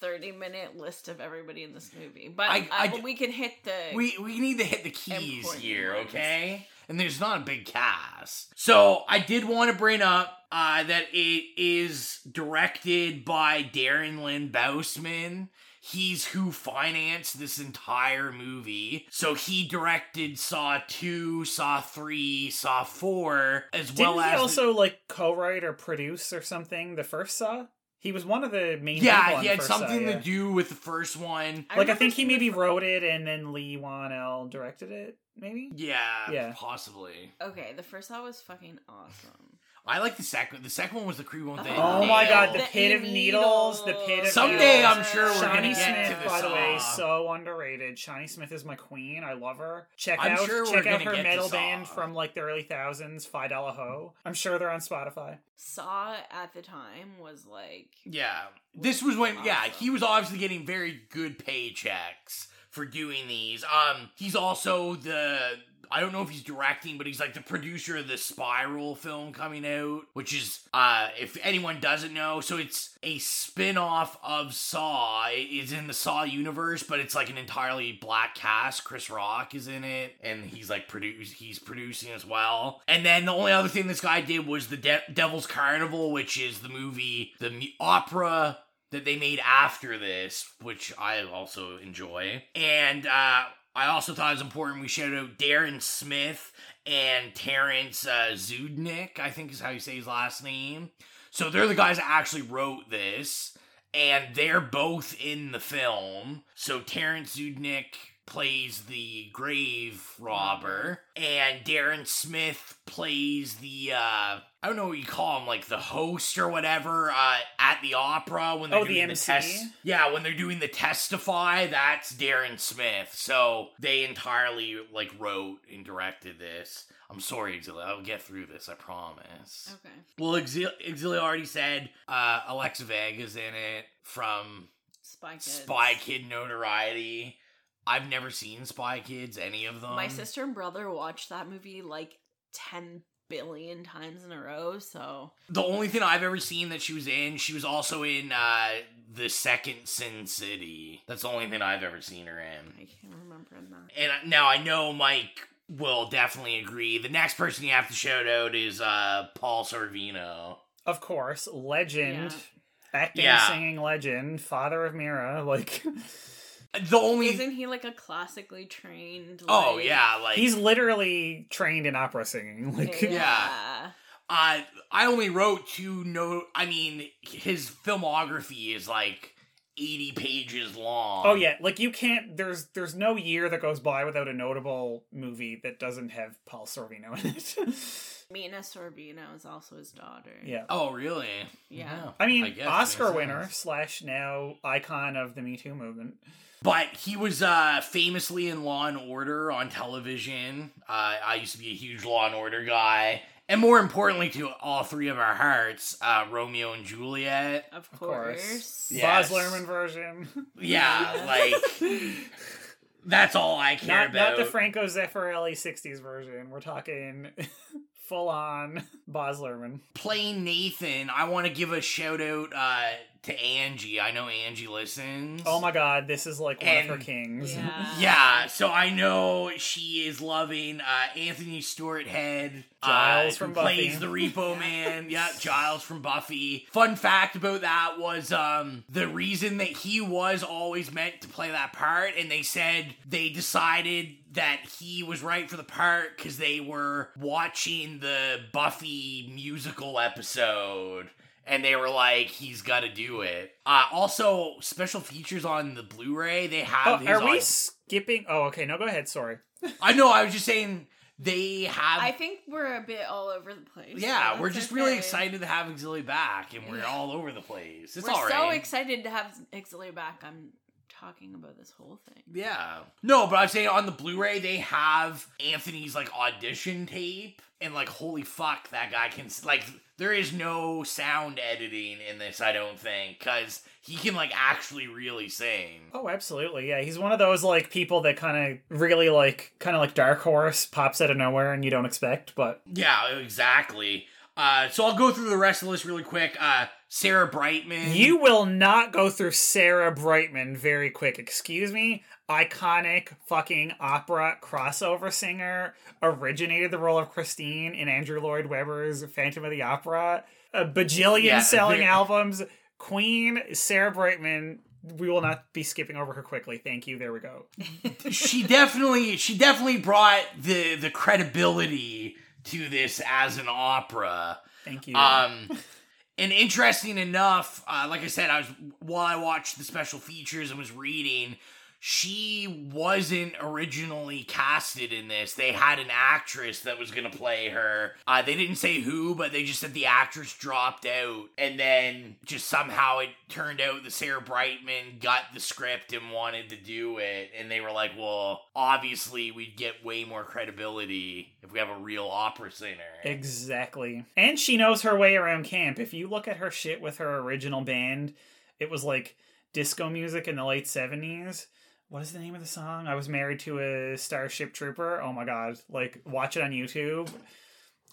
thirty minute list of everybody in this movie, but I- I, I- we can hit the. We we need to hit the keys here, ones. okay? And there's not a big cast. So I did want to bring up uh, that it is directed by Darren Lynn Bousman. He's who financed this entire movie. So he directed Saw 2, Saw 3, Saw 4, as Didn't well he as. the- also like co-write or produce or something? The first Saw. He was one of the main. people yeah, on he the had first Saw, something yeah. to do with the first one. Like I think he maybe wrote it and then Leigh Whannell directed it. Maybe. Yeah, Yeah. possibly. Okay, the first Saw was fucking awesome. I like the second. The second one was the creepy one. with the Oh my god, the nail. pit of needles, the pit of Someday needles. I'm sure we're Shawnee gonna get Smith, to the by the way, so underrated. Shawnee Smith is my queen. I love her. Check I'm out sure check out her metal band from like the early thousands, Five Dollar Ho. I'm sure they're on Spotify. Saw at the time was like Yeah. This was when yeah, he was obviously getting very good paychecks for doing these. Um he's also the I don't know if he's directing, but he's like the producer of the Spiral film coming out, which is uh if anyone doesn't know, so it's a spin-off of Saw. It is in the Saw universe, but it's like an entirely black cast. Chris Rock is in it and he's like produce he's producing as well. And then the only other thing this guy did was the De- Devil's Carnival, which is the movie, the mu- opera that they made after this, which I also enjoy. And uh, I also thought it was important we shout out Darren Smith and Terrence uh, Zdunich, I think is how you say his last name. So they're the guys that actually wrote this, and they're both in the film. So Terrence Zdunich plays the grave robber, and Darren Smith plays the uh I don't know what you call him, like the host or whatever, uh, at the opera when they're Oh, doing the, MC? test. Yeah, when they're doing the testify, that's Darren Smith. So they entirely like wrote and directed this. I'm sorry, Exilia. I'll get through this. I promise. okay. Well, Exil- Exilia already said uh, Alexa Vega's in it from Spy Kids. Spy Kid notoriety. I've never seen Spy Kids, any of them. My sister and brother watched that movie like ten billion times in a row. So The only thing I've ever seen that she was in, she was also in uh the second Sin City. That's the only thing I've ever seen her in. I can't remember that. And now I know Mike will definitely agree. The next person you have to shout out is uh Paul Sorvino. Of course, legend, acting, Yeah. singing legend, father of Mira. Like [LAUGHS] The only Isn't he like a classically trained? Oh yeah, like he's literally trained in opera singing. [LAUGHS] Like Yeah. Uh, I only wrote two note. I mean, his filmography is like eighty pages long. Oh yeah, like you can't. There's there's no year that goes by without a notable movie that doesn't have Paul Sorvino in it. [LAUGHS] Mira Sorvino is also his daughter. yeah. Oh really? Yeah. I mean, guess Oscar winner slash now icon of the Me Too movement. But he was uh, famously in Law and Order on television. Uh, I used to be a huge Law and Order guy. And more importantly, to all three of our hearts, uh, Romeo and Juliet. Of course. course. Yes. Baz Luhrmann version. Yeah, [LAUGHS] like that's all I care not about. not the Franco Zeffirelli '60s version. We're talking [LAUGHS] full on Baz Luhrmann. Plain Nathan, I want to give a shout out uh, to Angie. I know Angie listens. Oh my god, this is like one And- of her kings. Yeah. Yeah, so I know she is loving uh, Anthony Stewart Head. Giles uh, from who plays the Repo [LAUGHS] Man. Yeah, Giles from Buffy. Fun fact about that was um, the reason that he was always meant to play that part, and they said they decided that he was right for the part because they were watching the Buffy musical episode. And they were like, he's got to do it. Uh, also, special features on the Blu-ray. They Oh, have. his are we on- skipping? Oh, okay. No, go ahead. Sorry. [LAUGHS] I know. I was just saying they have. I think we're a bit all over the place. yeah, we're that's just really excited to have Exilia back, and we're all over the place. It's we're all right. so excited to have Exilia back. I'm talking about this whole thing. Yeah. No, but I'm saying on the Blu-ray they have Anthony's like audition tape, and like holy fuck, that guy can like. There is no sound editing in this, I don't think, because he can like actually really sing. Oh, absolutely. Yeah, he's one of those like people that kind of really like kind of like Dark Horse pops out of nowhere and you don't expect, but Yeah, exactly. Uh, so I'll go through the rest of the list really quick. Uh, Sarah Brightman. you will not go through Sarah Brightman very quick. Excuse me. Iconic fucking opera crossover singer, originated the role of Christine in Andrew Lloyd Webber's Phantom of the Opera, a bajillion Yeah, selling albums. Queen Sarah Brightman. We will not be skipping over her quickly. Thank you. There we go. [LAUGHS] she definitely she definitely brought the the credibility to this as an opera. Thank you. Um and interesting enough, uh, like I said, I was while I watched the special features and was reading, she wasn't originally casted in this. They had an actress that was going to play her. Uh, they didn't say who, but they just said the actress dropped out. And then just somehow it turned out that Sarah Brightman got the script and wanted to do it. And they were like, well, obviously we'd get way more credibility if we have a real opera singer. Exactly. And she knows her way around camp. If you look at her shit with her original band, it was like disco music in the late 70s. What is the name of the song? I was married to a Starship Trooper. Oh my god. Like, watch it on YouTube.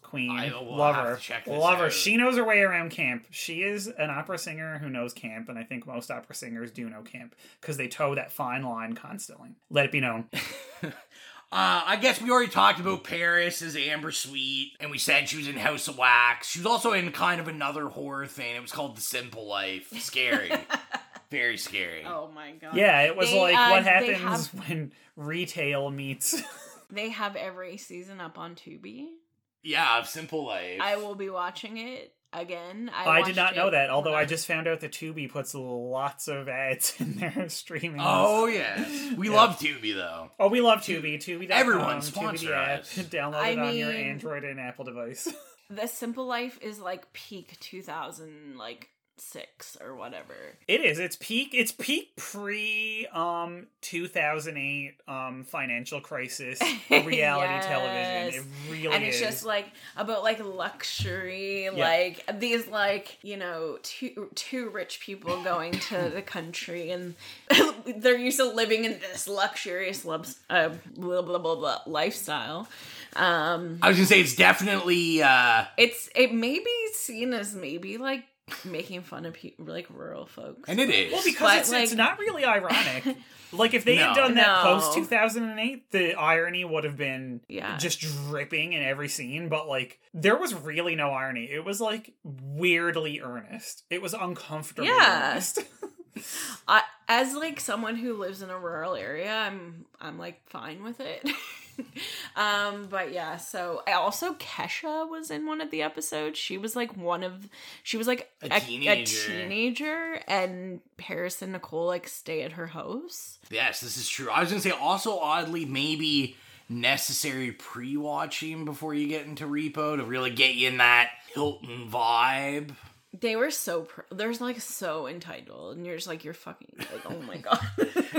Queen. I will Love have her. to check this Love her. She knows her way around camp. She is an opera singer who knows camp, and I think most opera singers do know camp because they toe that fine line constantly. Let it be known. [LAUGHS] Uh, I guess we already talked about Paris as Amber Sweet, and we said she was in House of Wax. She was also in kind of another horror thing. It was called The Simple Life. Scary. [LAUGHS] Very scary. Oh my god. Yeah, it was They, like uh, what happens have- [LAUGHS] when retail meets. [LAUGHS] They have every season up on Tubi. Yeah, of Simple Life. I will be watching it again. I, I, did not know that, although when I just found out that Tubi puts lots of ads [LAUGHS] in their streaming. Oh, yeah. We Yeah. love Tubi, though. Oh, we love Tubi. Tubi. Everyone Tubi sponsor the app. Download I it on your Android and Apple device. The Simple Life is like peak 2000, like six or whatever. It is. It's peak. It's peak pre um 2008 um financial crisis [LAUGHS] reality Yes. television. It really and it's is. just like about like luxury, Yeah. like these like you know two two rich people going to the country and [LAUGHS] they're used to living in this luxurious lubs, uh, blah blah blah blah lifestyle. Um, I was gonna say it's definitely uh it's it may be seen as maybe like [LAUGHS] making fun of people like rural folks, And it is. well because But, it's, like- it's not really ironic. [LAUGHS] like if they had done that No. post 2008, the irony would have been Yeah. just dripping in every scene. But like there was really no irony. It was like weirdly earnest. It was uncomfortable Yeah. earnest. [LAUGHS] I, as like someone who lives in a rural area, I'm I'm like fine with it. [LAUGHS] um, but yeah, so I also Kesha was in one of the episodes. She was like one of she was like A teenager. teenager, and Paris and Nicole like stay at her house. yes, this is true. I was gonna say also oddly maybe necessary pre-watching before you get into Repo to really get you in that Hilton vibe. They were so pr- there's like so entitled, and you're just like you're fucking like oh my [LAUGHS] god.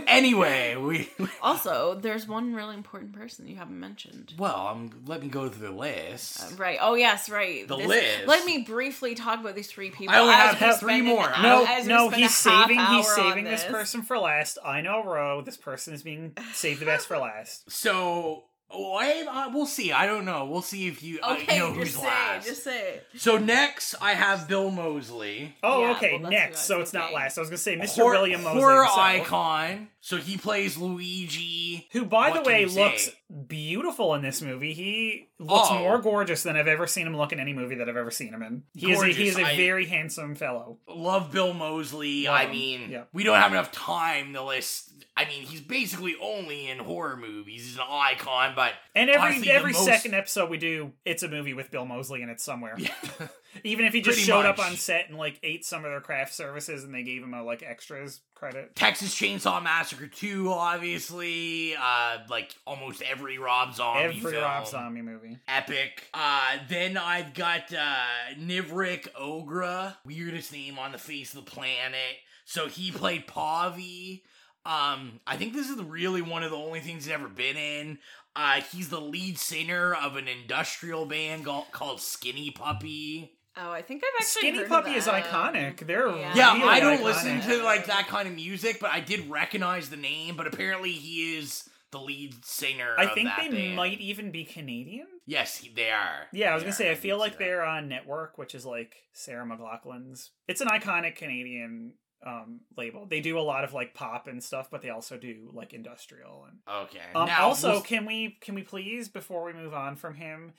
Anyway, we [LAUGHS] also, there's one really important person you haven't mentioned. well, um, let me go through the list. Right. Oh yes, right. The list. Let me briefly talk about these three people. I only as have three more. an- No, as no, he's saving. He's saving this. person for last. I know, row This person is being saved the best for last. So, oh, I, uh, we'll see. I don't know. We'll see if you, uh, Okay, you know who's just say last. it. Just say it. So next, I have Bill Moseley. Oh, Yeah, okay. well, that's next, so it's not Okay. last. I was gonna say Mr. Hor- William Moseley, horror himself, icon. So he plays Luigi. who, by What the way, looks beautiful in this movie. He looks Oh. more gorgeous than I've ever seen him look in any movie that I've ever seen him in. He is a, he is a Gorgeous. I- very handsome fellow. Love Bill Moseley. Love I mean, Yeah. we don't have enough time to list. I mean, he's basically only in horror movies. He's an icon, but And every honestly, every most- second episode we do, it's a movie with Bill Moseley in it somewhere. [LAUGHS] Even if he just Pretty showed up on set and like ate some of their craft services and they gave him a like extras credit. Texas Chainsaw Massacre 2, obviously. Uh, like almost every Rob Zombie Every film. Rob Zombie movie. Epic. Uh, then I've got uh, Nivek Ogre, weirdest name on the face of the planet. So he played Pavi. Um, I think this is really one of the only things he's ever been in. Uh, he's the lead singer of an industrial band called Skinny Puppy. Oh, I think I've actually Skinny heard Puppy is them. iconic. They're Yeah. Yeah, really I don't iconic. listen to like that kind of music, but I did recognize the name. But apparently, he is the lead singer. I of think that they band. might even be Canadian. Yes, they are. Yeah, I was They gonna are. say I feel can like they're on Nettwerk, which is like Sarah McLachlan's. It's an iconic Canadian um label. They do a lot of like pop and stuff, but they also do like industrial and Okay. Um, now, also, we'll- can we can we please before we move on from him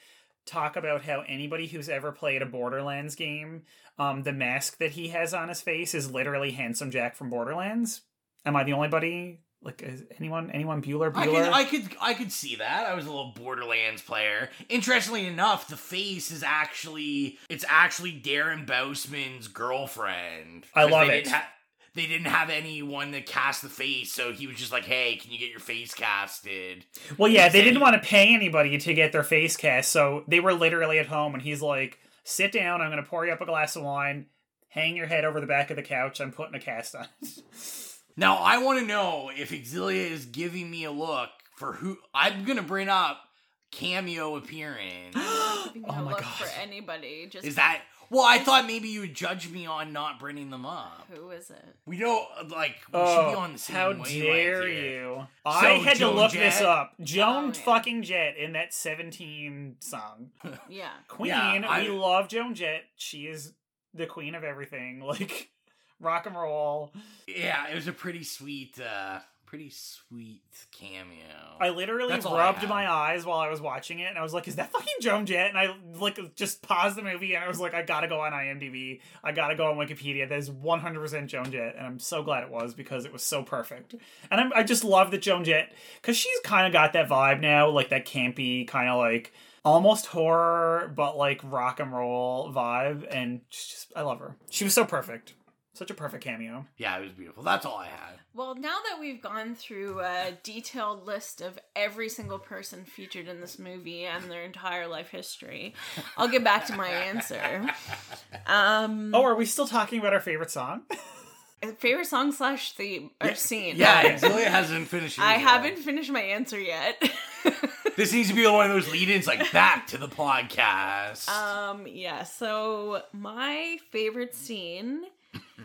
talk about how anybody who's ever played a Borderlands game, um, the mask that he has on his face is literally Handsome Jack from Borderlands. Am I the only buddy? Like is anyone anyone Bueller I Bueller? could, I could, I could see that. I was a little Borderlands player. Interestingly enough, the face is actually, it's actually Darren Bousman's girlfriend. I love it. Ha- they didn't have anyone to cast the face, so he was just like, "Hey, can you get your face casted?" Well, yeah, they didn't want to pay anybody to get their face cast, so they were literally at home, and he's like, "Sit down. I'm going to pour you up a glass of wine. Hang your head over the back of the couch. I'm putting a cast on." [LAUGHS] Now I want to know if Exilia is giving me a look for who I'm gonna bring up cameo appearance. [GASPS] [GASPS] Oh my look God. for anybody. Just is that? Well, I thought maybe you would judge me on not bringing them up. who is it? We don't like we should Oh, be on the same how wavelength dare here. you! I had to look Jett? this up. Joan Oh, yeah. fucking Jett in that 17 song. [LAUGHS] Yeah. Queen, Yeah, I- we love Joan Jett. She is the queen of everything. [LAUGHS] Like rock and roll. Yeah, it was a pretty sweet, uh pretty sweet cameo. I literally That's all I rubbed my eyes while I was watching it, and I was like, "Is that fucking Joan Jett?" And I like just paused the movie, and I was like, "I gotta go on IMDb. I gotta go on Wikipedia. That is 100% Joan Jett," and I'm so glad it was because it was so perfect. And I'm, I just love that Joan Jett because she's kind of got that vibe now, like that campy kind of like almost horror but like rock and roll vibe, and just I love her. She was so perfect. Such a perfect cameo. Yeah, it was beautiful. That's all I had. Well, now that we've gone through a detailed list of every single person featured in this movie and their entire life history, I'll get back to my answer. [LAUGHS] Um, Oh, are we still talking about our favorite song? favorite song slash theme or scene. Yeah, Exilia hasn't finished. I yet. haven't finished my answer yet. [LAUGHS] This needs to be one of those lead-ins, like back to the podcast. Um, yeah, so my favorite scene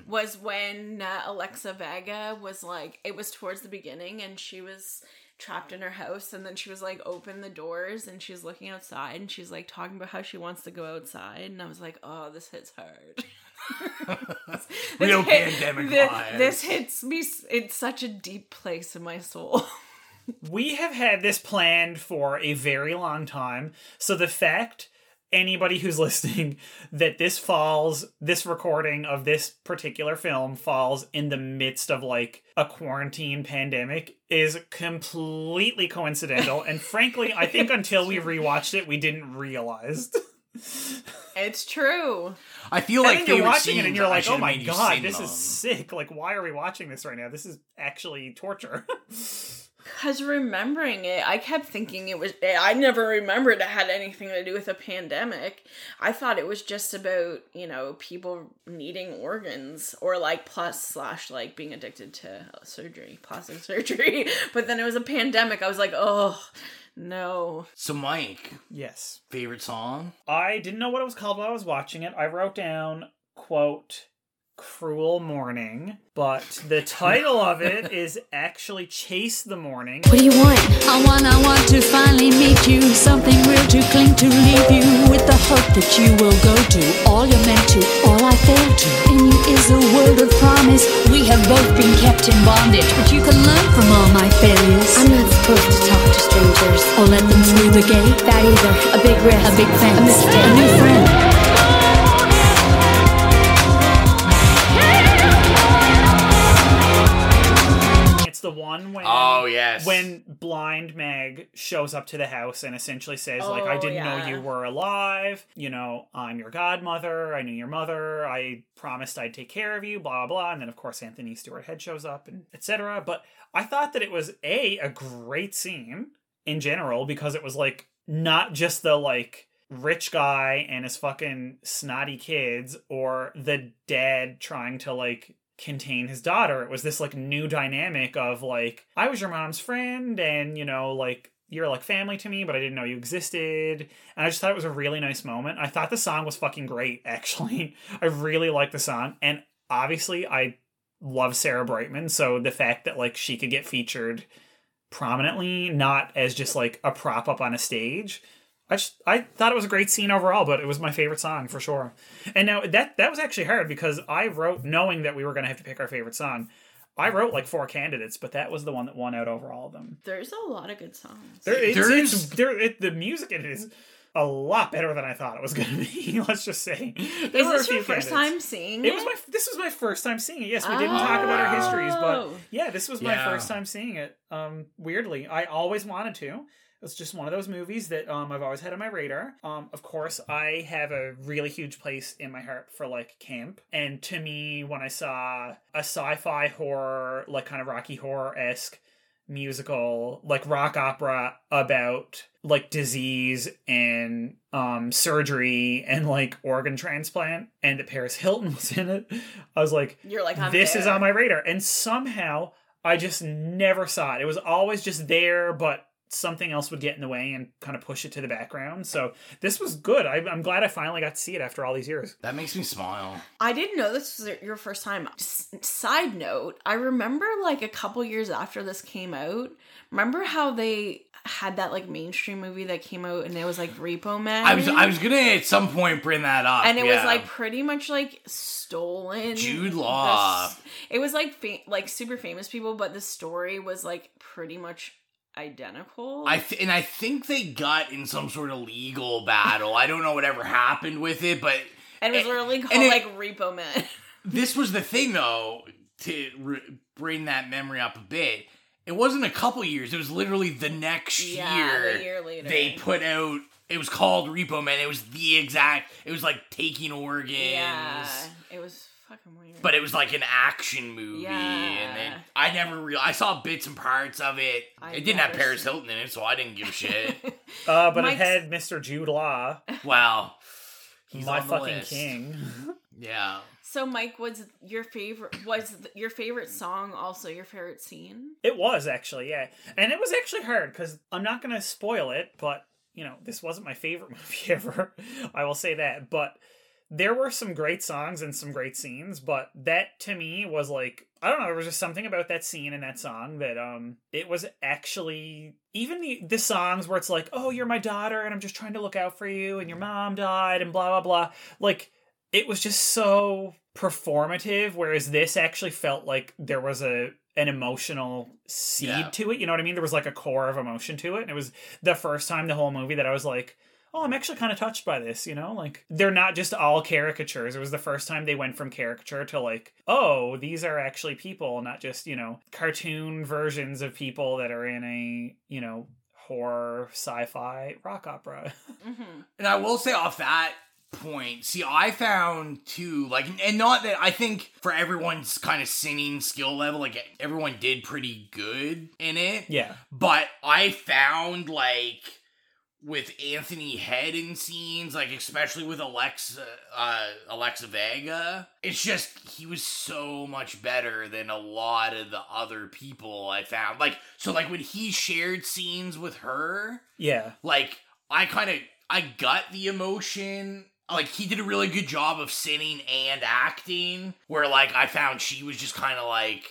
was when uh, Alexa Vega was like, it was towards the beginning and she was trapped in her house and then she was like, open the doors and she's looking outside and she's like talking about how she wants to go outside. And I was like, oh, this hits hard. [LAUGHS] [LAUGHS] Real hit- pandemic thi- vibes. This hits me s- in such a deep place in my soul. [LAUGHS] we have had this planned for a very long time. So the fact anybody who's [LAUGHS] listening that this falls this recording of this particular film falls in the midst of like a quarantine pandemic is completely coincidental and [LAUGHS] frankly I think until we rewatched it we didn't realize. [LAUGHS] it's true. I feel And like you're favorite watching it and you're like, "Oh my god, this them. is sick! Like, why are we watching this right now? This is actually torture." Because remembering it, I kept thinking it was. Eh, I never remembered it had anything to do with a pandemic. I thought it was just about you know people needing organs or like plus slash like being addicted to surgery, plastic [LAUGHS] surgery. But then it was a pandemic. I was like, oh no. So, Mike, yes, favorite song? I didn't know what it was called while I was watching it. I wrote down quote cruel morning but the title of it [LAUGHS] is actually chase the morning What do you want? I want, I want to finally meet you. Something real to cling to, leave you with the hope that you will go to. All you're meant to, all I failed to. In you is a word of promise. We have both been kept in bondage, but you can learn from all my failures. I'm not supposed to talk to strangers or let them through the gate. That either. A big risk, a big fence, a mistake, a new friend. One when Oh, yes. when blind mag shows up to the house and essentially says like i Oh, didn't know you were alive. You know i'm your godmother. I knew your mother. I promised i'd take care of you blah blah and then of course anthony stewart head shows up and etc but i thought that it was a a great scene in general because it was like not just the like rich guy and his fucking snotty kids or the dad trying to like contain his daughter. It was this like new dynamic of like I was your mom's friend and you know like you're like family to me, but I didn't know you existed. And I just thought it was a really nice moment. I thought the song was fucking great, [LAUGHS] actually. I really liked the song. And obviously I love Sarah Brightman, so the fact that like she could get featured prominently, not as just like a prop up on a stage. I just I thought it was a great scene overall, but it was my favorite song for sure. And now that that was actually hard because I wrote knowing that we were gonna have to pick our favorite song. I wrote like four candidates, but that was the one that won out over all of them. There's a lot of good songs. There, it's, There's- it's- there, it, the music in it is a lot better than I thought it was going to be. [LAUGHS] Let's just say. There Is were this your first candidates. time seeing It it? was my. This was my first time seeing it. Yes, we didn't talk about our histories, but Oh. yeah, this was my first time seeing it. Um, weirdly, I always wanted to. It's just one of those movies that um I've always had on my radar. Um, of course, I have a really huge place in my heart for like camp, and to me, when I saw a sci-fi horror, like kind of Rocky Horror esque musical like rock opera about like disease and um surgery and like organ transplant and that Paris Hilton [LAUGHS] was in it. I was like You're like, I'm this is on my radar and somehow I just never saw it. It was always just there but something else would get in the way and kind of push it to the background. So this was good. I, I'm glad I finally got to see it after all these years. That makes me smile. I didn't know this was your first time. S- side note, I remember like a couple years after this came out. Remember how they had that like mainstream movie that came out and it was like Repo Man? I was I was gonna at some point bring that up, and it was like pretty much like stolen. Jude Law. s- It was like fa- like super famous people, but the story was like pretty much identical. I th- and I think they got in some sort of legal battle. I don't know whatever happened with it, but and it was really called it- like Repo Man. [LAUGHS] this was the thing though to re- bring that memory up a bit. It wasn't a couple years. It was literally the next Yeah, year. the year later. They put out. It was called Repo Man. It was the exact. It was like taking organs. yeah, it was fucking weird. but it was like an action movie, Yeah. and then I never real I saw bits and parts of it. I it didn't have Paris seen- Hilton in it, so I didn't give a shit. [LAUGHS] Uh, but Mike's- it had Mr. Jude Law, [LAUGHS] wow, he's my on the fucking list. king. [LAUGHS] Yeah. So, Mike, was your favorite was your favorite song also your favorite scene? It was actually, yeah, and it was actually hard because I'm not gonna spoil it, but you know, this wasn't my favorite movie ever. I will say that, but there were some great songs and some great scenes, but that to me was like I don't know, there was just something about that scene and that song that um it was actually even the the songs where it's like, "Oh, you're my daughter and I'm just trying to look out for you and your mom died and blah blah blah." Like it was just so performative whereas this actually felt like there was a an emotional seed Yeah. to it, you know what I mean? There was like a core of emotion to it and it was the first time the whole movie that I was like oh, I'm actually kind of touched by this, you know? Like, they're not just all caricatures. It was the first time they went from caricature to, like, oh, these are actually people, not just, you know, cartoon versions of people that are in a, you know, horror, sci fi, rock opera. [LAUGHS] Mm-hmm. And I will say off that point, see, I found too, like, and not that I think for everyone's kind of singing skill level, like, everyone did pretty good in it. yeah. But I found, like, with Anthony Head in scenes, like, especially with Alexa, uh, Alexa Vega, it's just, he was so much better than a lot of the other people I found. Like, so, like, when he shared scenes with her, Yeah. like I kind of I got the emotion. Like he did a really good job of singing and acting. Where like I found she was just kind of like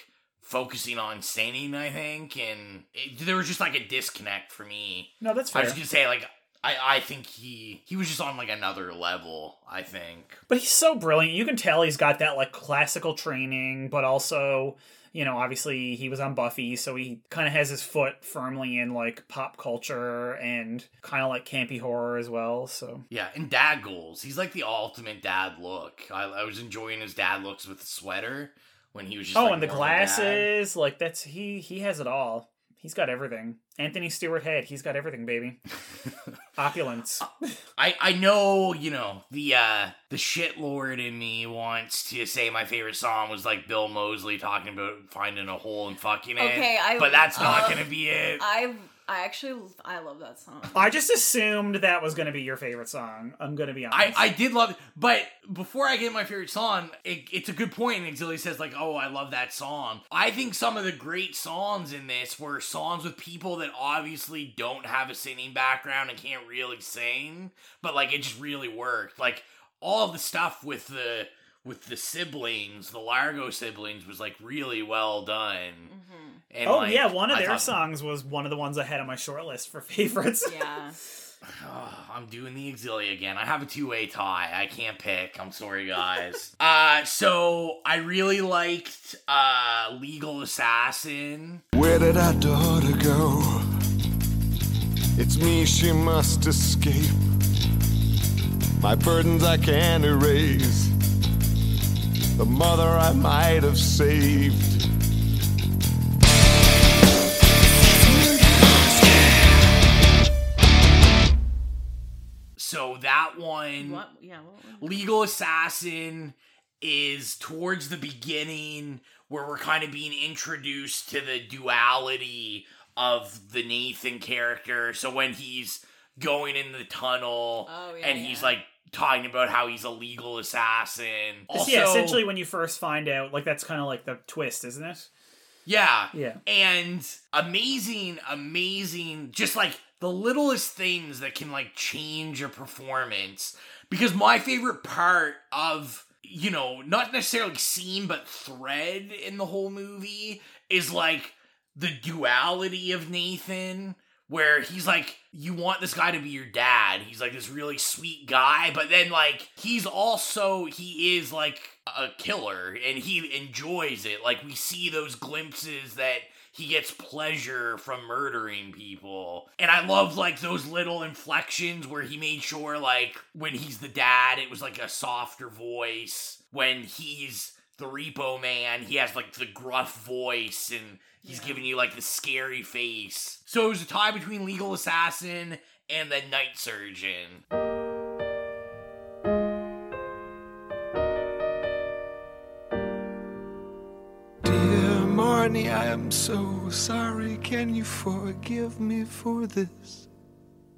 focusing on singing. I think, and it, there was just like a disconnect for me. No, that's fine. I fair. was gonna say like I I think he he was just on like another level. I think. But he's so brilliant. You can tell he's got that like classical training, but also, you know, obviously he was on Buffy, so he kind of has his foot firmly in like pop culture and kind of like campy horror as well. So Yeah, and dad goals. He's like the ultimate dad look. I, I was enjoying his dad looks with the sweater when he was just oh, like, and the more of a dad. glasses, like that's he he has it all. He's got everything. Anthony Stewart Head, he's got everything, baby. [LAUGHS] Opulence. I I know you know the uh the shit lord in me wants to say my favorite song was like Bill Moseley talking about finding a hole and fucking it. Okay, I- but that's not uh, gonna be it. I I actually I love that song. I just assumed that was going to be your favorite song. I'm going to be honest. I did love it, but before I get my favorite song, it, it's a good point. And Exilia says like, "Oh, I love that song." I think some of the great songs in this were songs with people that obviously don't have a singing background and can't really sing, but like it just really worked. Like all the stuff with the with the siblings, the Largo siblings, was like really well done. Mm-hmm. And, oh like, yeah, one of I their thought- songs was one of the ones I had on my short list for [LAUGHS] favorites. Yeah. Oh, [SIGHS] I'm doing the Exilia again. I have a two way tie. I can't pick. I'm sorry, guys. [LAUGHS] uh, so I really liked uh, Legal Assassin. Where did our daughter go? It's me she must escape. My burdens I can't erase. The mother I might have saved. So that one, What? Yeah. What was Legal Assassin, is towards the beginning where we're kind of being introduced to the duality of the Nathan character. So when he's going in the tunnel Oh, yeah, and he's yeah. like talking about how he's a legal assassin. Also, yeah, essentially when you first find out, like that's kind of like the twist, isn't it? Yeah. Yeah. And amazing, amazing, just like the littlest things that can like change a performance. Because my favorite part of, you know, not necessarily scene, but thread in the whole movie is like the duality of Nathan. Where he's like, you want this guy to be your dad. He's like this really sweet guy, but then like he's also he is like a killer and he enjoys it. Like we see those glimpses that he gets pleasure from murdering people. And I love like those little inflections where he made sure like when he's the dad, it was like a softer voice. When he's the repo man, he has like the gruff voice and he's giving you like the scary face. So it was a tie between Legal Assassin and the Night Surgeon. Honey, I am so sorry. Can you forgive me for this?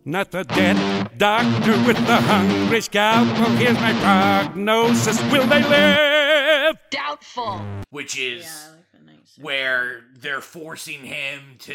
Not the dead doctor with the hungry scalp. Well, here's my prognosis. Will they live? Doubtful. which is where they're forcing him to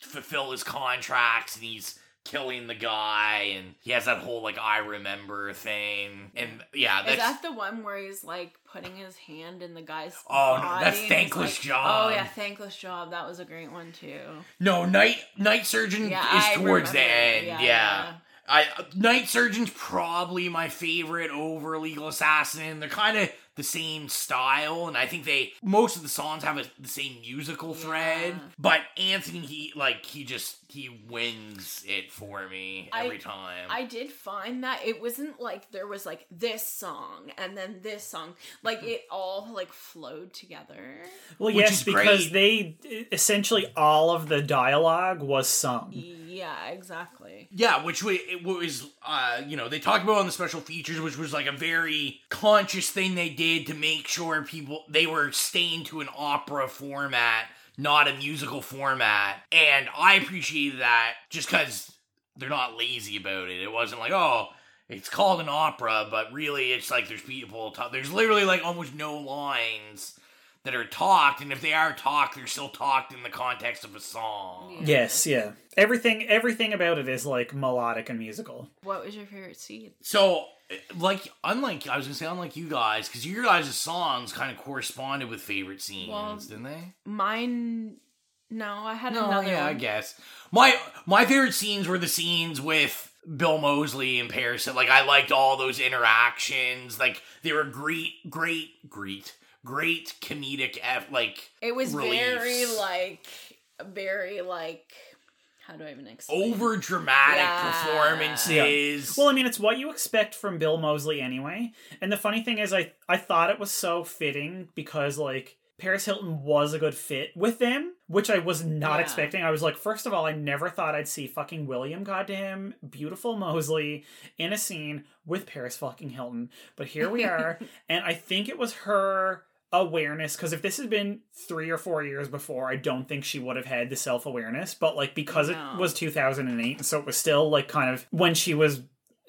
fulfill his contracts and he's killing the guy and he has that whole like I remember thing and yeah Is that's that the one where he's like putting his hand in the guy's Oh, no, that's Thankless like- Job. Oh yeah, thankless job. That was a great one too. no night night surgeon Yeah, is I towards the end Yeah, yeah, yeah. I night surgeon's probably my favorite over legal assassin they're kind of the same style and i think they most of the songs have a, the same musical thread but anthony he like he just he wins it for me every I- time I did find that it wasn't like there was like this song and then this song. Like it all like flowed together. Well, Which yes, is because they essentially all of the dialogue was sung. Yeah, exactly. Yeah, which wa- it was, uh, you know, they talked about on the special features, which was like a very conscious thing they did to make sure people they were staying to an opera format, not a musical format, and I appreciated that just because they're not lazy about it. It wasn't like, oh, it's called an opera, but really, it's like there's people. Talk- there's literally like almost no lines that are talked, and if they are talked, they're still talked in the context of a song. Yes, yeah. Everything everything about it is like melodic and musical. What was your favorite scene? So, like, unlike I was gonna say, unlike you guys, because your guys' songs kind of corresponded with favorite scenes, Well, didn't they? Mine no, I had No, another yeah, I guess my my favorite scenes were the scenes with Bill Moseley and Paris. Like, I liked all those interactions. Like, they were great, great, great, great comedic. F, like, It was reliefs. very like very like how do I even explain? over dramatic Yeah. performances. Well, I mean, it's what you expect from Bill Moseley anyway. And the funny thing is, I I thought it was so fitting because like Paris Hilton was a good fit with them, which I was not Yeah. expecting. I was like, first of all, I never thought I'd see fucking William goddamn beautiful Moseley in a scene with Paris fucking Hilton. But here we are, [LAUGHS] and I think it was her awareness because if this had been three or four years before i don't think she would have had the self-awareness but like because No. it was 2008 and so it was still like kind of when she was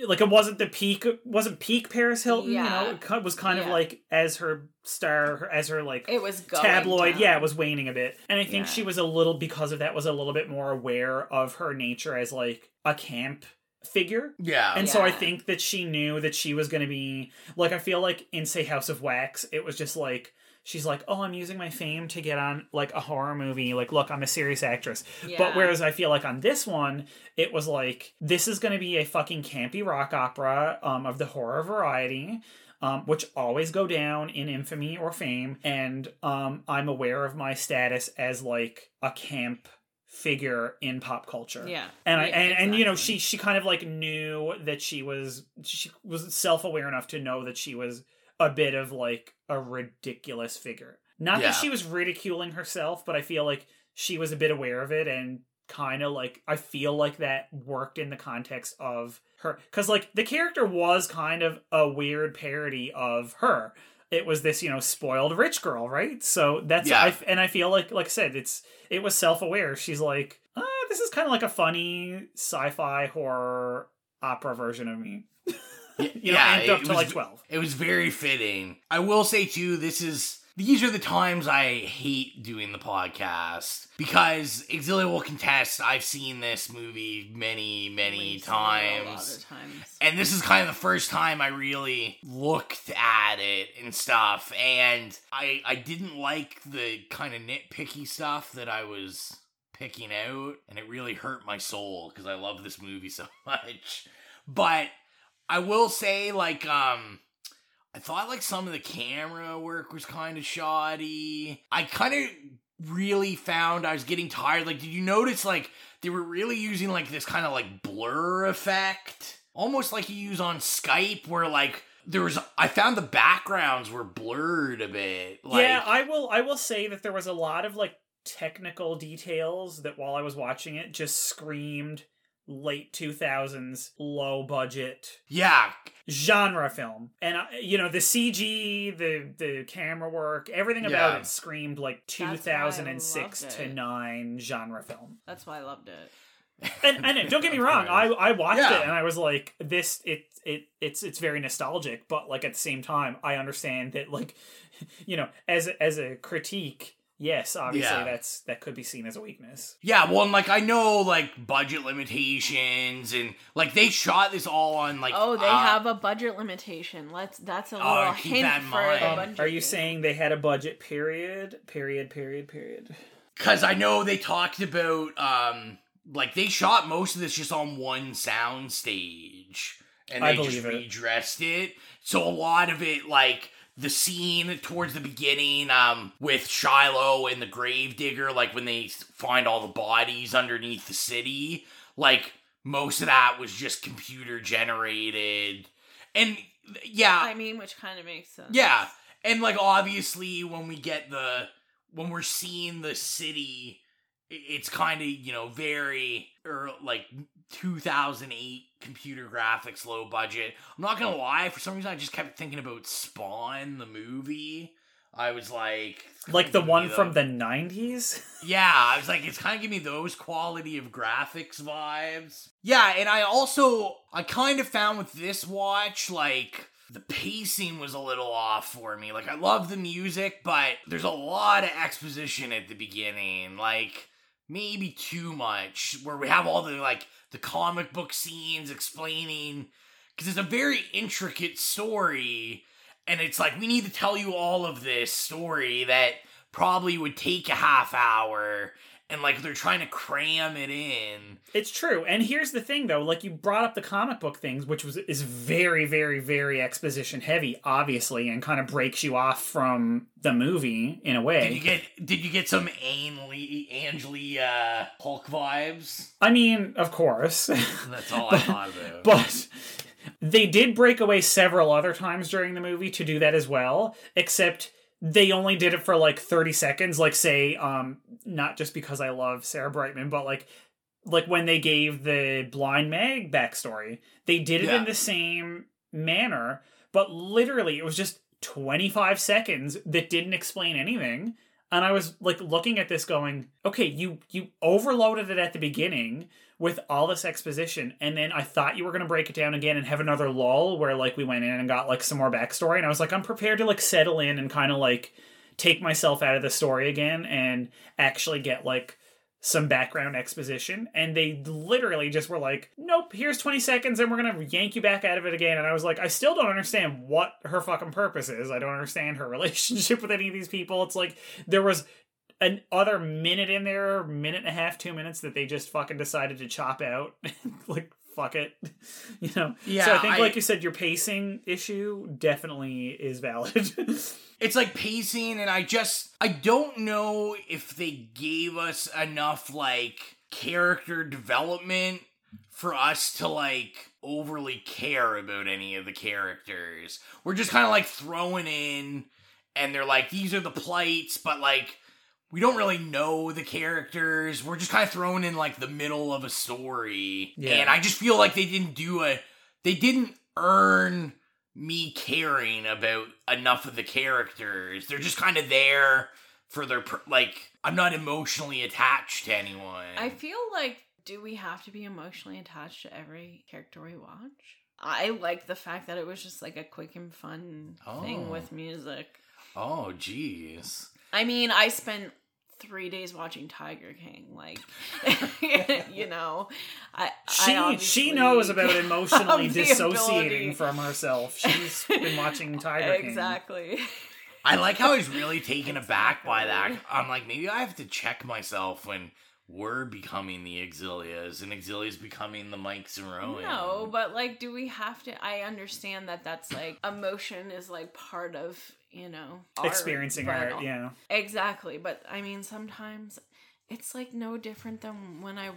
like it wasn't the peak wasn't peak paris hilton you Yeah. know it was kind of like as her star as her like It was tabloid down. yeah it was waning a bit and i think Yeah. she was a little because of that was a little bit more aware of her nature as like a camp figure. Yeah, and so I think that she knew that she was going to be like I feel like in say House of Wax it was just like she's like oh I'm using my fame to get on like a horror movie like look I'm a serious actress. But whereas I feel like on this one it was like this is going to be a fucking campy rock opera um of the horror variety um, which always go down in infamy or fame. And um, I'm aware of my status as like a camp figure in pop culture Yeah. and I Yeah, and, and you know she she kind of like knew that she was she was self aware enough to know that she was a bit of like a ridiculous figure. Not Yeah. that she was ridiculing herself, but I feel like she was a bit aware of it and kind of like I feel like that worked in the context of her cuz like the character was kind of a weird parody of her. It was this, you know, spoiled rich girl, right? So that's Yeah. I, and I feel like like I said it's it was self-aware. She's like, ah, this is kind of like a funny sci-fi horror opera version of me. [LAUGHS] you know, amped up it to like was- 12. It was very fitting. I will say too, this is these are the times I hate doing the podcast because Exilia will contest. I've seen this movie many, many A lot times. of times. And this is kind of the first time I really looked at it and stuff. And I I didn't like the kind of nitpicky stuff that I was picking out, and it really hurt my soul because I love this movie so [LAUGHS] much. But I will say, like, um, I thought like some of the camera work was kind of shoddy. I kind of really found I was getting tired. Like, did you notice like they were really using like this kind of like blur effect, almost like you use on Skype, where like there was. I found the backgrounds were blurred a bit. Like, yeah, I will I will say that there was a lot of like technical details that while I was watching it just screamed late 2000s low budget Yeah. genre film and uh, you know the cg the the camera work everything about Yeah. it screamed like That's why I 2006 to 9 genre film That's why I loved it. and, and don't get me [LAUGHS] wrong i i watched Yeah. it and i was like this it it it's it's very nostalgic but like at the same time i understand that like [LAUGHS] you know as as a critique yes obviously Yeah. that's that could be seen as a weakness Yeah, well, and like I know like budget limitations and like they shot this all on like Oh, they uh, have a budget limitation. Let's. That's a little Oh, keep hint that in for mind. the Um, budget. are you saying they had a budget period period period period Cause I know they talked about um like they shot most of this just on one sound stage. And I they just believe it. redressed it. So a lot of it like the scene towards the beginning, um, with Shiloh and the gravedigger, like when they find all the bodies underneath the city, like most of that was just computer generated. And yeah, I mean, which kind of makes sense. yeah, and like obviously when we get the when we're seeing the city, it's kind of you know very or like 2008 computer graphics, low budget. I'm not gonna lie, for some reason I just kept thinking about Spawn the movie. I was like, like the one from the 90s [LAUGHS] yeah, I was like, it's kind of giving me those quality of graphics vibes. Yeah, and I also, I kind of found with this watch, like, the pacing was a little off for me. Like, I love the music, but there's a lot of exposition at the beginning. Like, maybe too much, where we have all the, like, the comic book scenes explaining, because it's a very intricate story. And it's like, we need to tell you all of this story that probably would take a half hour. And like, they're trying to cram it in. It's true. And here's the thing though, like you brought up the comic book things, which was is very, very, very exposition heavy, obviously, and kind of breaks you off from the movie in a way. Did you get did you get some Ang Lee Ang Lee uh Hulk vibes? I mean, of course. [LAUGHS] That's all I thought about. but they did break away several other times during the movie to do that as well, except they only did it for like 30 seconds like say um not just because I love Sarah Brightman but like like when they gave the blind Mag backstory they did it Yeah. in the same manner but literally it was just 25 seconds that didn't explain anything and I was like looking at this going okay you you overloaded it at the beginning with all this exposition and then I thought you were going to break it down again and have another lull where like we went in and got like some more backstory and I was like I'm prepared to like settle in and kind of like take myself out of the story again and actually get like some background exposition and they literally just were like nope here's 20 seconds and we're gonna yank you back out of it again and i was like i still don't understand what her fucking purpose is. I don't understand her [LAUGHS] relationship with any of these people. It's like there was an other minute in there minute and a half two minutes that they just fucking decided to chop out. [LAUGHS] Like fuck it. [LAUGHS] You know? So Yeah, i think I- like you said your pacing issue definitely is valid. [LAUGHS] It's like pacing, and I just I don't know if they gave us enough like character development for us to like overly care about any of the characters. We're just kind of like throwing in, and they're like, these are the plights, but like we don't really know the characters. We're just kind of thrown in like the middle of a story, Yeah. and I just feel like they didn't do a they didn't earn me caring about enough of the characters. They're just kind of there for their per- like I'm not emotionally attached to anyone. I feel like, do we have to be emotionally attached to every character we watch? I like the fact that it was just like a quick and fun thing Oh. with music. oh jeez. I mean, I spent three days watching Tiger King. Like, [LAUGHS] you know, I She I she knows about [LAUGHS] emotionally dissociating ability- from herself. She's been watching [LAUGHS] Tiger King. exactly. I like how he's really taken aback by that. I'm like, maybe I have to check myself when we're becoming the Exilias and Exilia's becoming the Mikes and Rowan. No, but like, do we have to? I understand that that's like emotion is like part of you know art, Experiencing art, yeah. exactly. But I mean, sometimes it's like no different than when I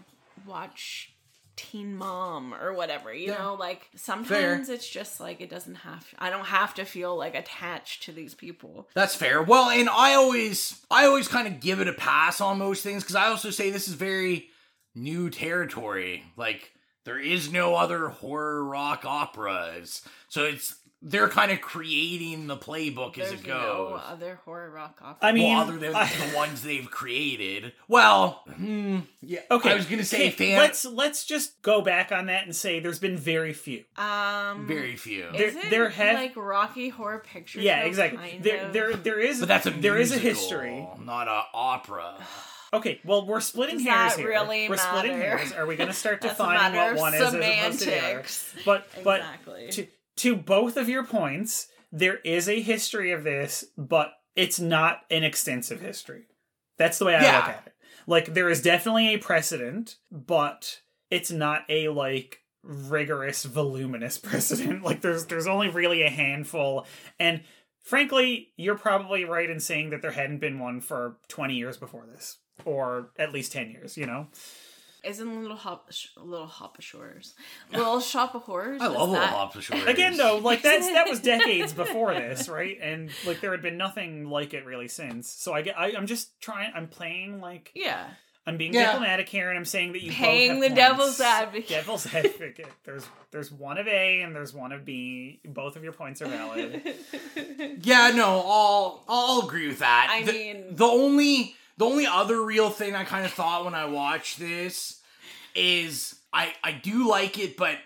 watch Teen Mom or whatever. You Yeah. know, like sometimes it's just like it doesn't have. I don't have to feel like attached to these people. That's fair. Well, and I always I always kind of give it a pass on most things because I also say this is very new territory. Like there is no other horror rock operas. So it's they're kind of creating the playbook as There's it no goes. other horror rock opera. I mean, well, other than I- the ones they've created. Well, hmm, yeah. Okay, I was gonna say okay, fan. Let's let's just go back on that and say there's been very few. um, very few. Is There- it there have- like Rocky Horror Picture Yeah, exactly. kind There, of? there, there is. but that's a there is a history. not a opera. [SIGHS] Okay, well, we're splitting Does hairs that here. really we're splitting hairs. Are we going to start [LAUGHS] That's a defining what of one is as opposed to the other? semantics. But but Exactly. to to both of your points, there is a history of this, but it's not an extensive history. That's the way I Yeah. look at it. Like there is definitely a precedent, but it's not a like rigorous, voluminous [LAUGHS] precedent. Like there's there's only really a handful, and frankly, you're probably right in saying that there hadn't been one for 20 years before this, or at least 10 years. You know. Isn't Little Hop, sh- Little Hop of Shores, Little [LAUGHS] Shop of Horrors? I is love Little that- Hop of Shores. Again, though, like that's that was [LAUGHS] decades before this, right? And like there had been nothing like it really since. So I get, I, I'm just trying. I'm playing like Yeah. I'm being Yeah. diplomatic here, and I'm saying that you Paying both the have devil's advocate. [LAUGHS] Devil's advocate. There's there's one of A and there's one of B. Both of your points are valid. Yeah, no, I'll I'll agree with that. I the, mean- the only the only other real thing I kind of thought when I watched this is I I do like it, but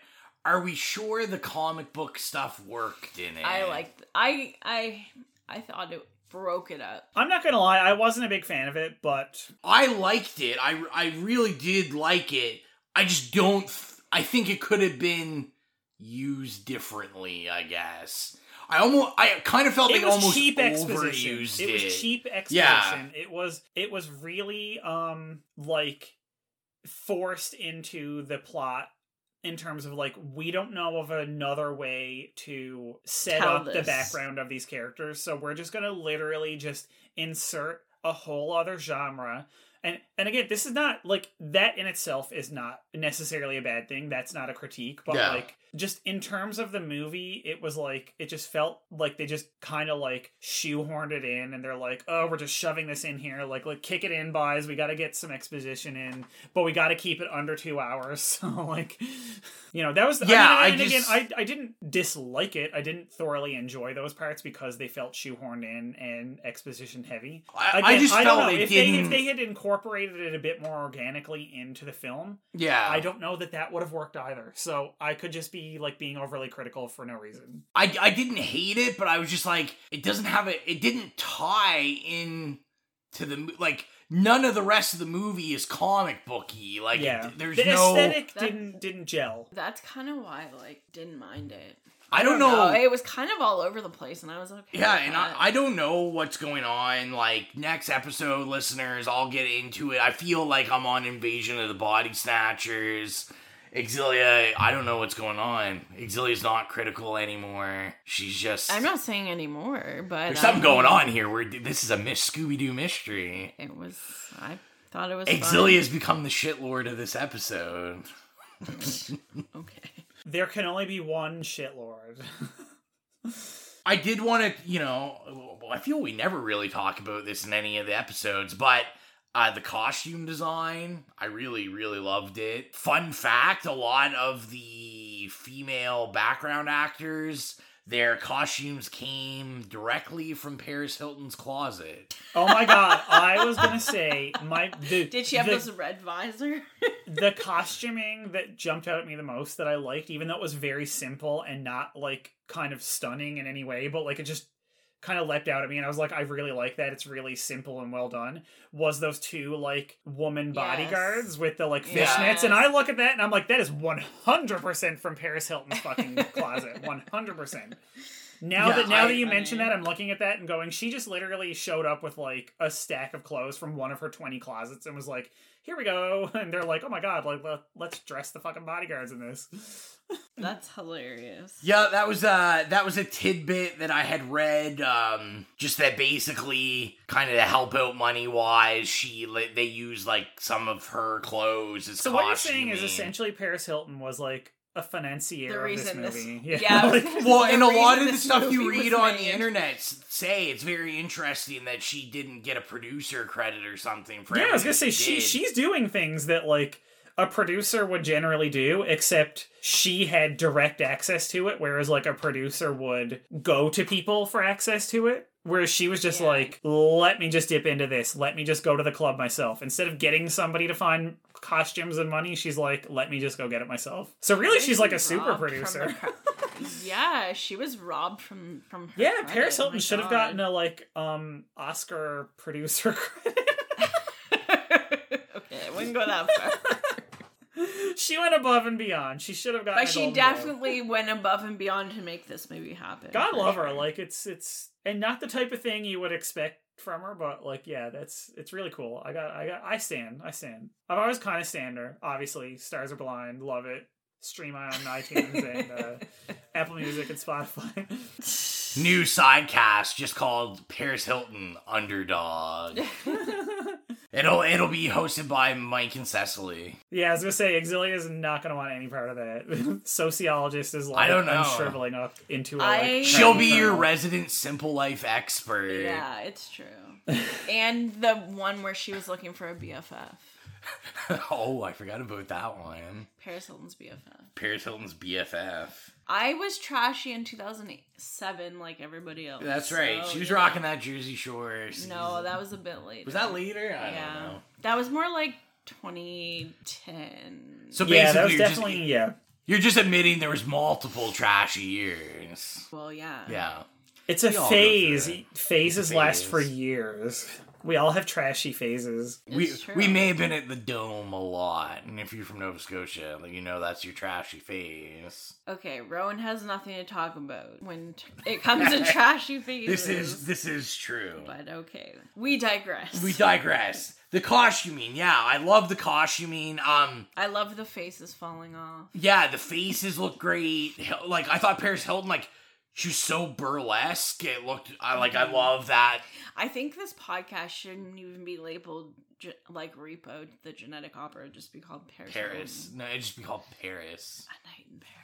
are we sure the comic book stuff worked in it? I like. I I I thought it broke it up. I'm not gonna lie, I wasn't a big fan of it, but I liked it. I I really did like it. I just don't. th- I think it could have been used differently. I guess. I almost. I kind of felt it they was almost cheap exposition. overused It it. was cheap exposition. Yeah. It was it was really um like forced into the plot in terms of like we don't know of another way to set Tell up the background of these characters, so we're just gonna literally just insert a whole other genre. And and again, this is not like that in itself is not necessarily a bad thing. That's not a critique, but Yeah. like just in terms of the movie, it was like it just felt like they just kind of like shoehorned it in, and they're like, "Oh, we're just shoving this in here. Like, like kick it in, boys. We got to get some exposition in, but we got to keep it under two hours." [LAUGHS] So, like, you know, that was Yeah, I, I mean, and just- again, I I didn't dislike it. I didn't thoroughly enjoy those parts because they felt shoehorned in and exposition heavy. I- I just don't felt know. they if they if they had incorporated it a bit more organically into the film. Yeah. I don't know that that would have worked either. So I could just be like being overly critical for no reason. I, I didn't hate it, but I was just like, it doesn't have a, it didn't tie in to the, like, none of the rest of the movie is comic booky. Like, yeah, it- there's the no, aesthetic didn't didn't gel. That's kind of why I like didn't mind it. I don't know. It was kind of all over the place, and I was okay. yeah, with and that. I, I don't know what's going on. Like, next episode, listeners, I'll get into it. I feel like I'm on Invasion of the Body Snatchers. Exilia, I don't know what's going on. Exilia's not critical anymore. She's just. I'm not saying anymore, but There's something um, going on here where this is a Miss Scooby Doo mystery. It was. I thought it was. Exilia has become the shitlord of this episode. [LAUGHS] okay. There can only be one shitlord. [LAUGHS] I did want to, you know, I feel we never really talk about this in any of the episodes, but uh, the costume design, I really, really loved it. Fun fact a lot of the female background actors, their costumes came directly from Paris Hilton's closet. Oh my god! I was gonna say my the, Did she have the, this red visor? [LAUGHS] the costuming that jumped out at me the most that I liked, even though it was very simple and not like kind of stunning in any way, but like it just kind of leapt out at me and I was like, I really like that. It's really simple and well done. Was those two like woman bodyguards with the like Yes. fishnets? And I look at that and I'm like, that is 100% from Paris Hilton's fucking [LAUGHS] closet. 100%. Now Yeah, that now I- that you I mention that, I'm looking at that and going, she just literally showed up with like a stack of clothes from one of her 20 closets and was like, here we go. [LAUGHS] And they're like, oh my god, like let, let's dress the fucking bodyguards in this. [LAUGHS] That's hilarious. Yeah, that was uh that was a tidbit that I had read. Um, just that basically, kind of to help out money wise, she they use like some of her clothes as So what you're saying is essentially Paris Hilton was like a financier The of this reason this- movie. [LAUGHS] yeah, [LAUGHS] like, well, and a lot of the stuff you read on the internet say it's very interesting that she didn't get a producer credit or something for yeah, I was gonna say she she's doing things that like a producer would generally do, except she had direct access to it, whereas like a producer would go to people for access to it. Whereas she was just like, let me just dip into this. Let me just go to the club myself. Instead of getting somebody to find costumes and money, she's like, let me just go get it myself. So really, she's like a super producer. [LAUGHS] yeah, she was robbed from from. her Yeah, credit. Paris Oh Hilton my should have gotten a like um Oscar producer [LAUGHS] credit. [LAUGHS] Okay, I wouldn't go that far. She went above and beyond. She should have gotten. but a she Golden Globe. definitely went above and beyond to make this movie happen. God love sure. her. Like it's it's and not the type of thing you would expect from her, but like yeah, that's it's really cool. I got I got I stand I stand. I've always kind of stand her. Obviously, Stars Are Blind, love it. Stream on iTunes and uh, [LAUGHS] Apple Music and Spotify. New sidecast just called Paris Hilton Underdog. [LAUGHS] it'll it'll be hosted by Mike and Cecily. yeah, I was gonna say Exilia is not gonna want any part of that. [LAUGHS] Sociologist is like I don't know. unshriveling up into a I- like, She'll be your kernel. resident simple life expert. Yeah, it's true. and the one where she was looking for a BFF, [LAUGHS] oh, I forgot about that one. Paris Hilton's BFF. Paris Hilton's BFF. I was trashy in 2007, like everybody else. That's right. so, she was you know. rocking that Jersey Shore. No, that was a bit later. Was that later? I yeah, don't know. that was more like 2010. So Yeah, basically, that was you're definitely just, yeah. you're just admitting there was multiple trashy years. Well, yeah. Yeah. It's a We phase. Phases It's a last for years. We all have trashy phases. We true. we may have been at the dome a lot, and if you're from Nova Scotia, you know that's your trashy phase. Okay, Rowan has nothing to talk about when t- it comes to trashy [LAUGHS] phases. This is this is true. But okay, we digress. We digress. The costuming, yeah, I love the costuming. Um, I love the faces falling off. yeah, the faces look great. Like I thought Paris Hilton, like she was so burlesque. It looked, I like, I love that. I think this podcast shouldn't even be labeled ge- like Repo, the genetic opera, It'd just be called Paris. Paris, no, it'd just be called Paris. A night in Paris.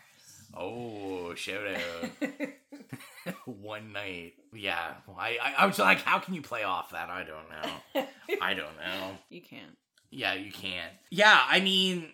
Oh, shout out. [LAUGHS] [LAUGHS] One night. Yeah. I, I, I was like, how can you play off that? I don't know. I don't know. [LAUGHS] You can't. Yeah, you can't. Yeah, I mean,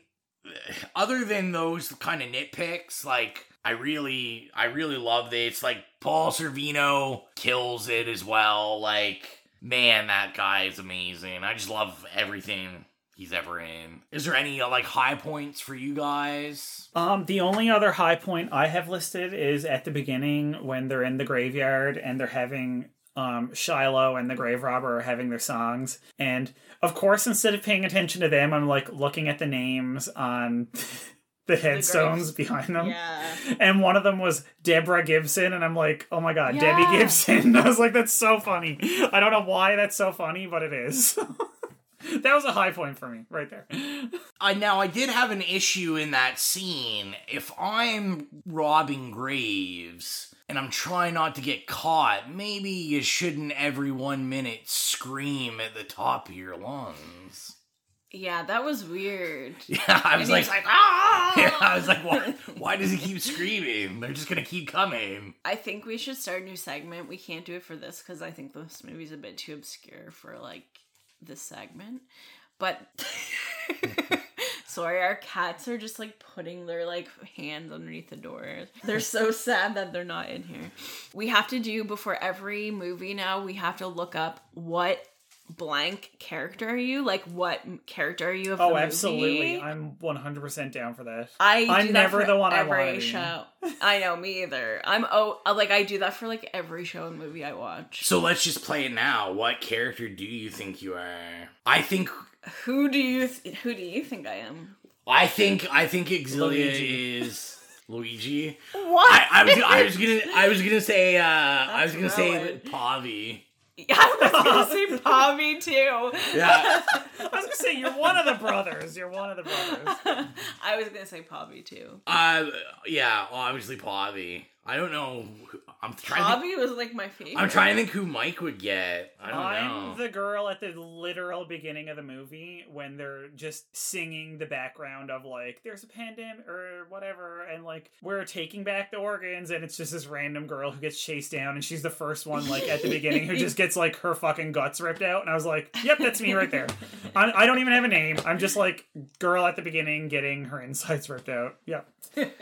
other than those kind of nitpicks, like, I really, I really love this. Like, Paul Sorvino kills it as well. Like, man, that guy is amazing. I just love everything he's ever in. Is there any, uh, like, high points for you guys? Um, the only other high point I have listed is at the beginning when they're in the graveyard and they're having um Shiloh and the grave robber are having their songs. And of course, instead of paying attention to them, I'm like looking at the names on [LAUGHS] the headstones behind them. Yeah. And one of them was Deborah Gibson, and I'm like, oh my god, Yeah. Debbie Gibson. [LAUGHS] I was like, that's so funny. I don't know why that's so funny, but it is. [LAUGHS] that was a high point for me right there. I now I did have an issue in that scene. If I'm robbing graves and I'm trying not to get caught, maybe you shouldn't every one minute scream at the top of your lungs. Yeah, that was weird. [LAUGHS] Yeah, I was he like, was like, ah! [LAUGHS] yeah, I was like, why, [LAUGHS] why does he keep screaming? They're just gonna keep coming. I think we should start a new segment. We can't do it for this because I think this movie's a bit too obscure for like this segment. But sorry, our cats are just like putting their like hands underneath the door. They're so sad that they're not in here. We have to do before every movie now. We have to look up what blank character are you? Like what character are you of the Oh, absolutely. I'm 100% down for that. I I'm never the one I want to be. show. [LAUGHS] I know me either. I'm oh like I do that for like every show and movie I watch. So let's just play it now. What character do you think you are? I think Who do you th- who do you think I am? I think I think Exilia is Luigi. What? I, I was I was [LAUGHS] gonna I was gonna say uh I was gonna Rowan. say Pavi. [LAUGHS] I was gonna [LAUGHS] say Bobby too. Yeah. [LAUGHS] I was gonna say you're one of the brothers. You're one of the brothers. I was gonna say Bobby too. Uh yeah, obviously Pavi. I don't know. I'm trying. To think, Bobby was like my favorite. I'm trying to think who Mike would get. I don't I'm know. the girl at the literal beginning of the movie when they're just singing the background of like there's a pandemic or whatever and like we're taking back the organs and it's just this random girl who gets chased down and she's the first one like at the beginning who just [LAUGHS] gets like her fucking guts ripped out and I was like, yep, that's me right there. [LAUGHS] I, I don't even have a name. I'm just like girl at the beginning getting her insides ripped out. Yep. [LAUGHS]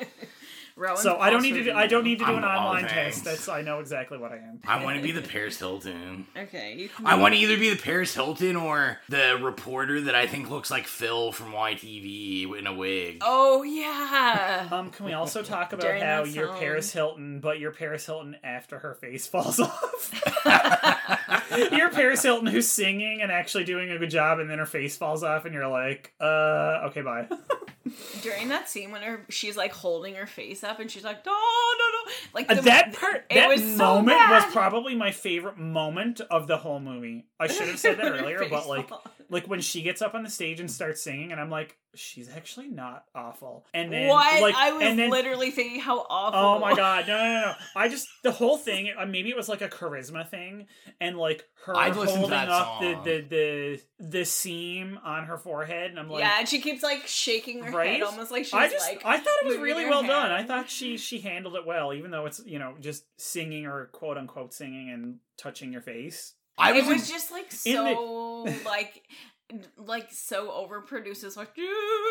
Rowan's so I don't need to do. I don't need to do an I'm- oh, online test. That's I know exactly what I am. I want to be the Paris Hilton. Okay, I want to either be the Paris Hilton or the reporter that I think looks like Phil from YTV in a wig. Oh yeah. [LAUGHS] Um, can we also talk about During how that you're. Paris Hilton, but you're Paris Hilton after her face falls [LAUGHS] off? [LAUGHS] [LAUGHS] you're Paris Hilton who's singing and actually doing a good job, and then her face falls off, and you're like, uh, okay, bye. [LAUGHS] During that scene when her she's like holding her face up and she's like, no, no, no. Like Uh, the, that part, it that was moment bad. was probably my favorite moment of the whole movie. I should have said that [LAUGHS] earlier, but like, falls. Like when she gets up on the stage and starts singing, and I'm like, she's actually not awful. And then, what? like, I was then, literally thinking how awful. Oh my god, no, no, no! [LAUGHS] I just the whole thing. uh, Maybe it was like a charisma thing, and like her I'd holding that up the, the the the seam on her forehead, and I'm like, yeah, and she keeps like shaking her right? head almost like she's I just, like. I thought it was really her well done. I thought she she handled it well, even though it's you know just singing or quote unquote singing and touching your face. I it was, was just like in the- so like like so overproduced. It's like do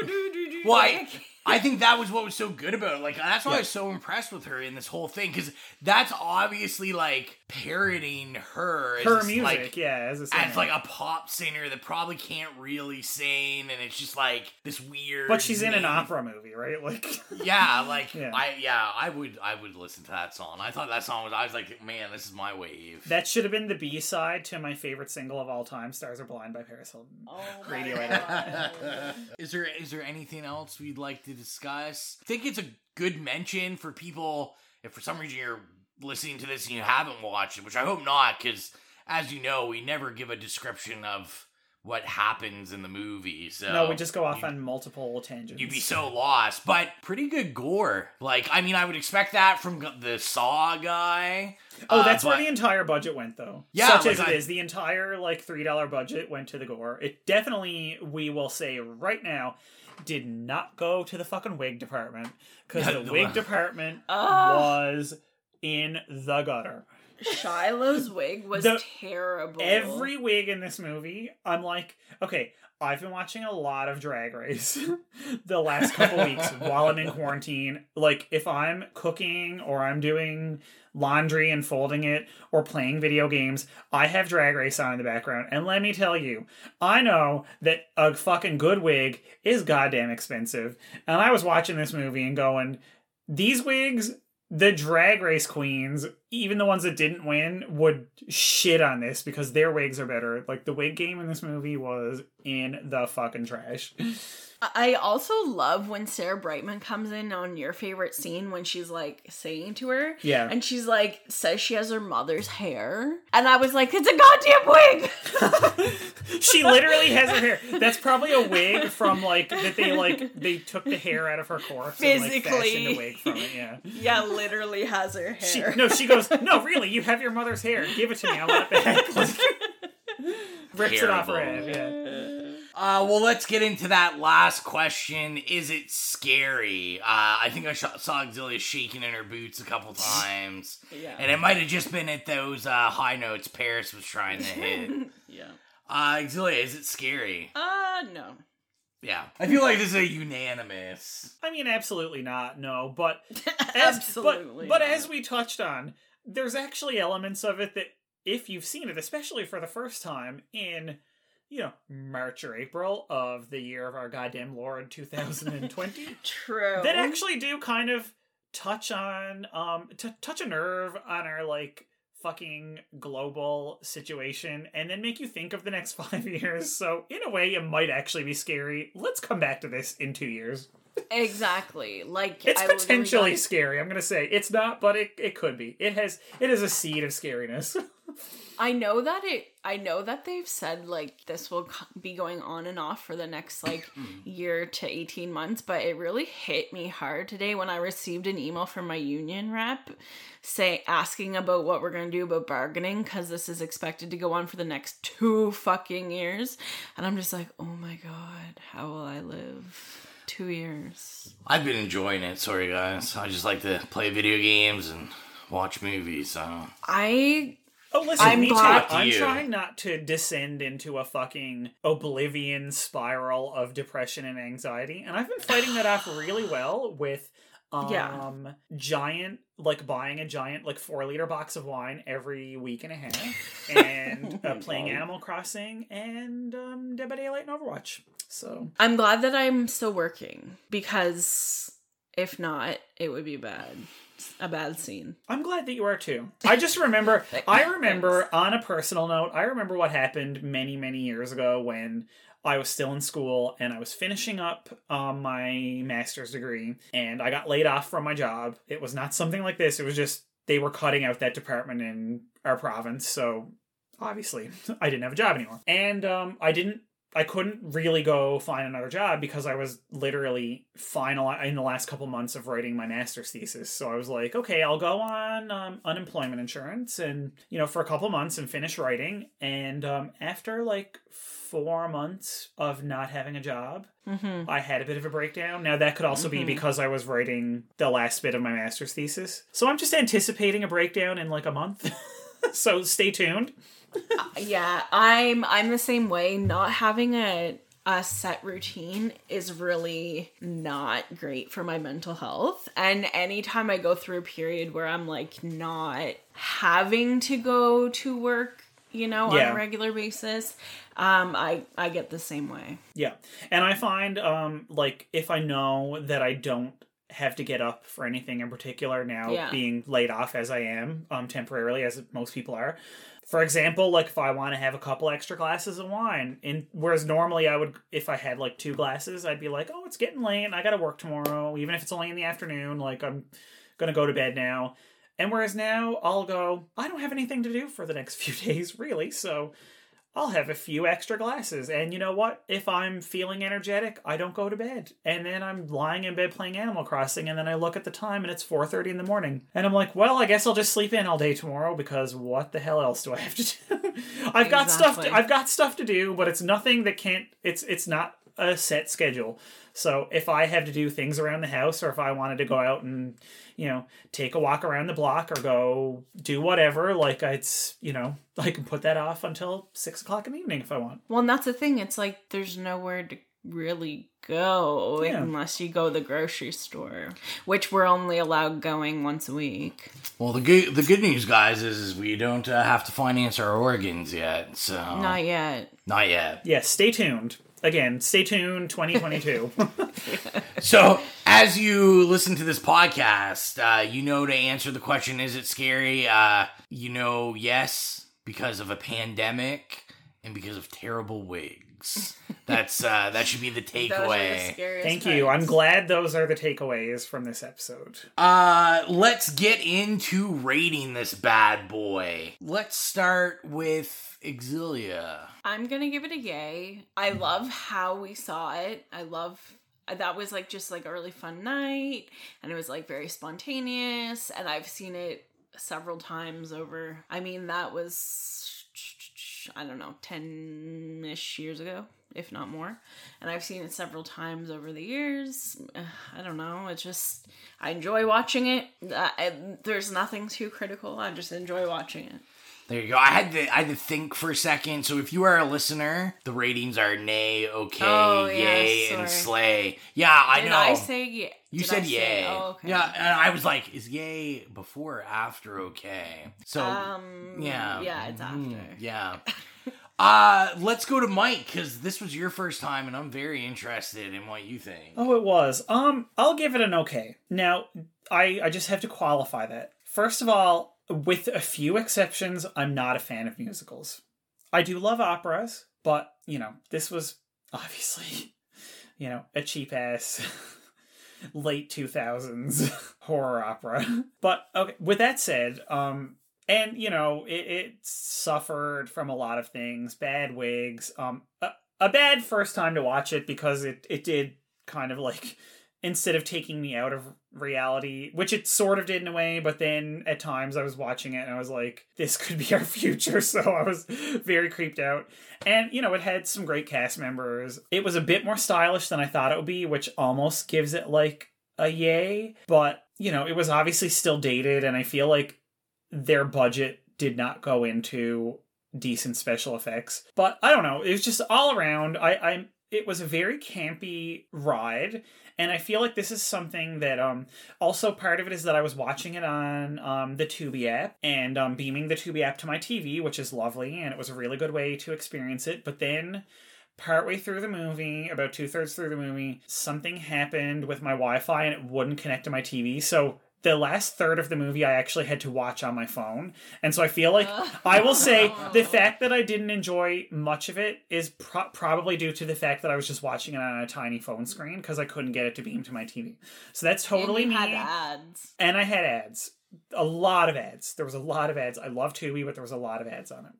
do do do. Well, like, I, I think that was what was so good about it. Like that's why I was so impressed with her in this whole thing because that's obviously like parodying her as Her this, music, like, yeah, as a singer. as like a pop singer that probably can't really sing, and it's just like this weird. but she's in an opera movie, right? [LAUGHS] Like, Yeah, like [LAUGHS] Yeah. I yeah I would I would listen to that song. I thought that song was I was like man this is my wave. that should have been the B side to my favorite single of all time, "Stars Are Blind" by Paris Hilton. oh my Radio [LAUGHS] is there is there anything else we'd like to discuss? I think it's a good mention for people if for some reason you're listening to this and you haven't watched it, which I hope not, because as you know, we never give a description of what happens in the movie. So no, we just go off you- on multiple tangents. You'd be so lost, but pretty good gore. Like, I mean, I would expect that from the Saw guy. Oh, Uh, that's where the entire budget went, though. Yeah, such like as it I- is, the entire like three dollar budget went to the gore. It definitely, we will say right now, did not go to the fucking wig department because the wig department [LAUGHS] Ah. was in the gutter. Shiloh's wig was The- terrible. Every wig in this movie, I'm like, okay, I've been watching a lot of Drag Race [LAUGHS] the last couple [LAUGHS] weeks while I'm in quarantine. Like, if I'm cooking or I'm doing laundry and folding it or playing video games, I have Drag Race on in the background. And let me tell you, I know that a fucking good wig is goddamn expensive. And I was watching this movie and going, these wigs the drag race queens, even the ones that didn't win, would shit on this because their wigs are better. Like the wig game in this movie was in the fucking trash. [LAUGHS] I also love when Sarah Brightman comes in on your favorite scene when she's like saying to her, Yeah. and she's like says she has her mother's hair, and I was like, it's a goddamn wig. [LAUGHS] she literally has her hair. That's probably a wig from like that they like they took the hair out of her corpse and like fashioned Physically. a wig from it. Yeah. yeah, literally has her hair. She, no, she goes, no, really, you have your mother's hair. Give it to me. I want it back. Like, [LAUGHS] rips it off her head. Yeah. Uh, well, let's get into that last question. Is it scary? Uh, I think I sh- saw Exilia shaking in her boots a couple times. [LAUGHS] Yeah. And it might have just been at those uh, high notes Paris was trying to hit. [LAUGHS] yeah. Uh, Exilia, is it scary? Uh no. Yeah. I feel like this is a unanimous. I mean, absolutely not. No, but [LAUGHS] as, Absolutely But, but as we touched on, there's actually elements of it that, if you've seen it, especially for the first time in, you know, March or April of the year of our goddamn Lord 2020, [LAUGHS] True. that actually do kind of touch on, um, t- touch a nerve on our like fucking global situation and then make you think of the next [LAUGHS] five years. So in a way, it might actually be scary. Let's come back to this in two years. Exactly. Like It's I potentially got- scary. I'm gonna say it's not, but it, it could be. It has it is a seed of scariness. [LAUGHS] I know that it. I know that they've said like this will be going on and off for the next like mm. year to eighteen months, but it really hit me hard today when I received an email from my union rep, say asking about what we're gonna do about bargaining because this is expected to go on for the next two fucking years, and I'm just like, oh my god, how will I live? two years. I've been enjoying it. Sorry, guys. I just like to play video games and watch movies. So I Oh, listen, I'm me too. I'm You. trying not to descend into a fucking oblivion spiral of depression and anxiety, and I've been fighting that off really [SIGHS] well with um Yeah. giant like buying a giant like four liter box of wine every week and a half [LAUGHS] and uh, playing Animal Crossing and um Dead by Daylight and Overwatch. So I'm glad that I'm still working because if not, it would be bad. A bad scene. I'm glad that you are too. I just remember, [LAUGHS] I remember on a personal note, I remember what happened many, many years ago when I was still in school and I was finishing up um, my master's degree and I got laid off from my job. It was not something like this, it was just they were cutting out that department in our province. So obviously, [LAUGHS] I didn't have a job anymore. And um, I didn't I couldn't really go find another job because I was literally final in the last couple months of writing my master's thesis. So I was like, okay, I'll go on um, unemployment insurance and you know for a couple months and finish writing. And um, after like four months of not having a job, Mhm. I had a bit of a breakdown. Now that could also be Mhm. because I was writing the last bit of my master's thesis. So I'm just anticipating a breakdown in like a month. [LAUGHS] [LAUGHS] so stay tuned. Yeah, I'm I'm the same way. Not having a a set routine is really not great for my mental health. And anytime I go through a period where I'm like not having to go to work, you know, on a regular basis, um, I I get the same way. Yeah. And I find um like if I know that I don't have to get up for anything in particular now Yeah. being laid off as I am um temporarily as most people are. For example, like if I want to have a couple extra glasses of wine in whereas normally I would if I had like two glasses, I'd be like, "Oh, it's getting late and I got to work tomorrow, even if it's only in the afternoon, like I'm going to go to bed now." And whereas now I'll go, I don't have anything to do for the next [LAUGHS] few days, really. So I'll have a few extra glasses. And you know what? If I'm feeling energetic, I don't go to bed. And then I'm lying in bed playing Animal Crossing and then I look at the time and it's 4:30 in the morning. And I'm like, "Well, I guess I'll just sleep in all day tomorrow because what the hell else do I have to do?" [LAUGHS] I've got stuff to, I've got stuff to do, but it's nothing that can't it's it's not a set schedule. So if I have to do things around the house or if I wanted to go out and, you know, take a walk around the block or go do whatever, like it's, you know, [LAUGHS] I can put that off until six o'clock in the evening if I want. Well, and that's the thing. It's like there's nowhere to really go Yeah. unless you go to the grocery store, which we're only allowed going once a week. Well, the good the good news, guys, is, is we don't uh, have to finance our organs yet. So Not yet. not yet. Yes, stay tuned. Again, stay tuned 2022. [LAUGHS] So, as you listen to this podcast, uh, you know to answer the question, is it scary? Uh, you know, yes, because of a pandemic and because of terrible wigs. That's uh, that should be the [LAUGHS] takeaway. Thank you. I'm glad those are the takeaways from this episode. Uh, let's get into rating this bad boy. Let's start with Exilia. I'm gonna give it a yay. I love how we saw it. I love that was like just like a really fun night, and it was like very spontaneous. And I've seen it several times over. I mean, that was I don't know, ten ish years ago, if not more. And I've seen it several times over the years. I don't know. It's just I enjoy watching it. I- there's nothing too critical. I just enjoy watching it. There you go. I had to I had to think for a second. So if you are a listener, the ratings are nay, okay, Oh, yeah, yay, and slay. Yeah, I Did know. I say yeah? You Did said I say- yay. Oh, okay. Yeah, and I was like, is yay before or after okay? So Um, yeah, yeah, it's Mhm, after. Yeah. [LAUGHS] uh, let's go to Mike because this was your first time, and I'm very interested in what you think. Oh, it was. Um, I'll give it an okay. Now, I I just have to qualify that. First of all, with a few exceptions, I'm not a fan of musicals. I do love operas, but you know, this was obviously, [LAUGHS] you know, a cheap ass [LAUGHS] late 2000s [LAUGHS] horror opera. But okay, with that said, um and you know, it, it suffered from a lot of things, bad wigs, um a, a bad first time to watch it because it it did kind of like instead of taking me out of reality, which it sort of did in a way, but then at times I was watching it and I was like, this could be [LAUGHS] our future. So I was very creeped out. And, you know, it had some great cast members. It was a bit more stylish than I thought it would be, which almost gives it like a yay. But, you know, it was obviously still dated, and I feel like their budget did not go into decent special effects. But I don't know. It was just all around. I, I it was a very campy ride and i feel like this is something that um also part of it is that i was watching it on um the tubi app and um beaming the tubi app to my tv which is lovely and it was a really good way to experience it but then partway through the movie about two-thirds through the movie something happened with my wi-fi and it wouldn't connect to my tv so the last third of the movie I actually had to watch on my phone. And so I feel like I will say [LAUGHS] the fact that I didn't enjoy much of it is pro- probably due to the fact that I was just watching it on a tiny phone screen because I couldn't get it to beam to my TV. So that's totally and me. had ads. And I had ads. A lot of ads. There was a lot of ads. I love Tubi, but there was a lot of ads on it.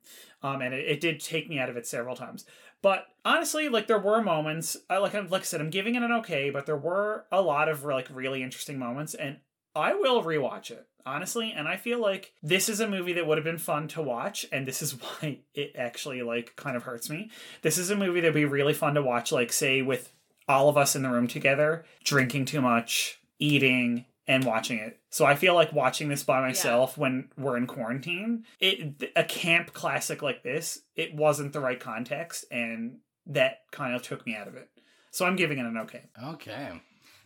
Um, and it, it did take me out of it several times. But honestly, like there were moments. I, like I'm- like I said, I'm giving it an okay, but there were a lot of like really interesting moments, and I will rewatch it honestly. And I feel like this is a movie that would have been fun to watch, and this is [LAUGHS] why it actually like kind of hurts me. This is a movie that'd be really fun to watch, like say with all of us in the room together, drinking too much, eating, and watching it. So I feel like watching this by myself when we're in quarantine, it a camp classic like this, it wasn't the right context, and that kind of took me out of it. So I'm giving it an okay. Okay.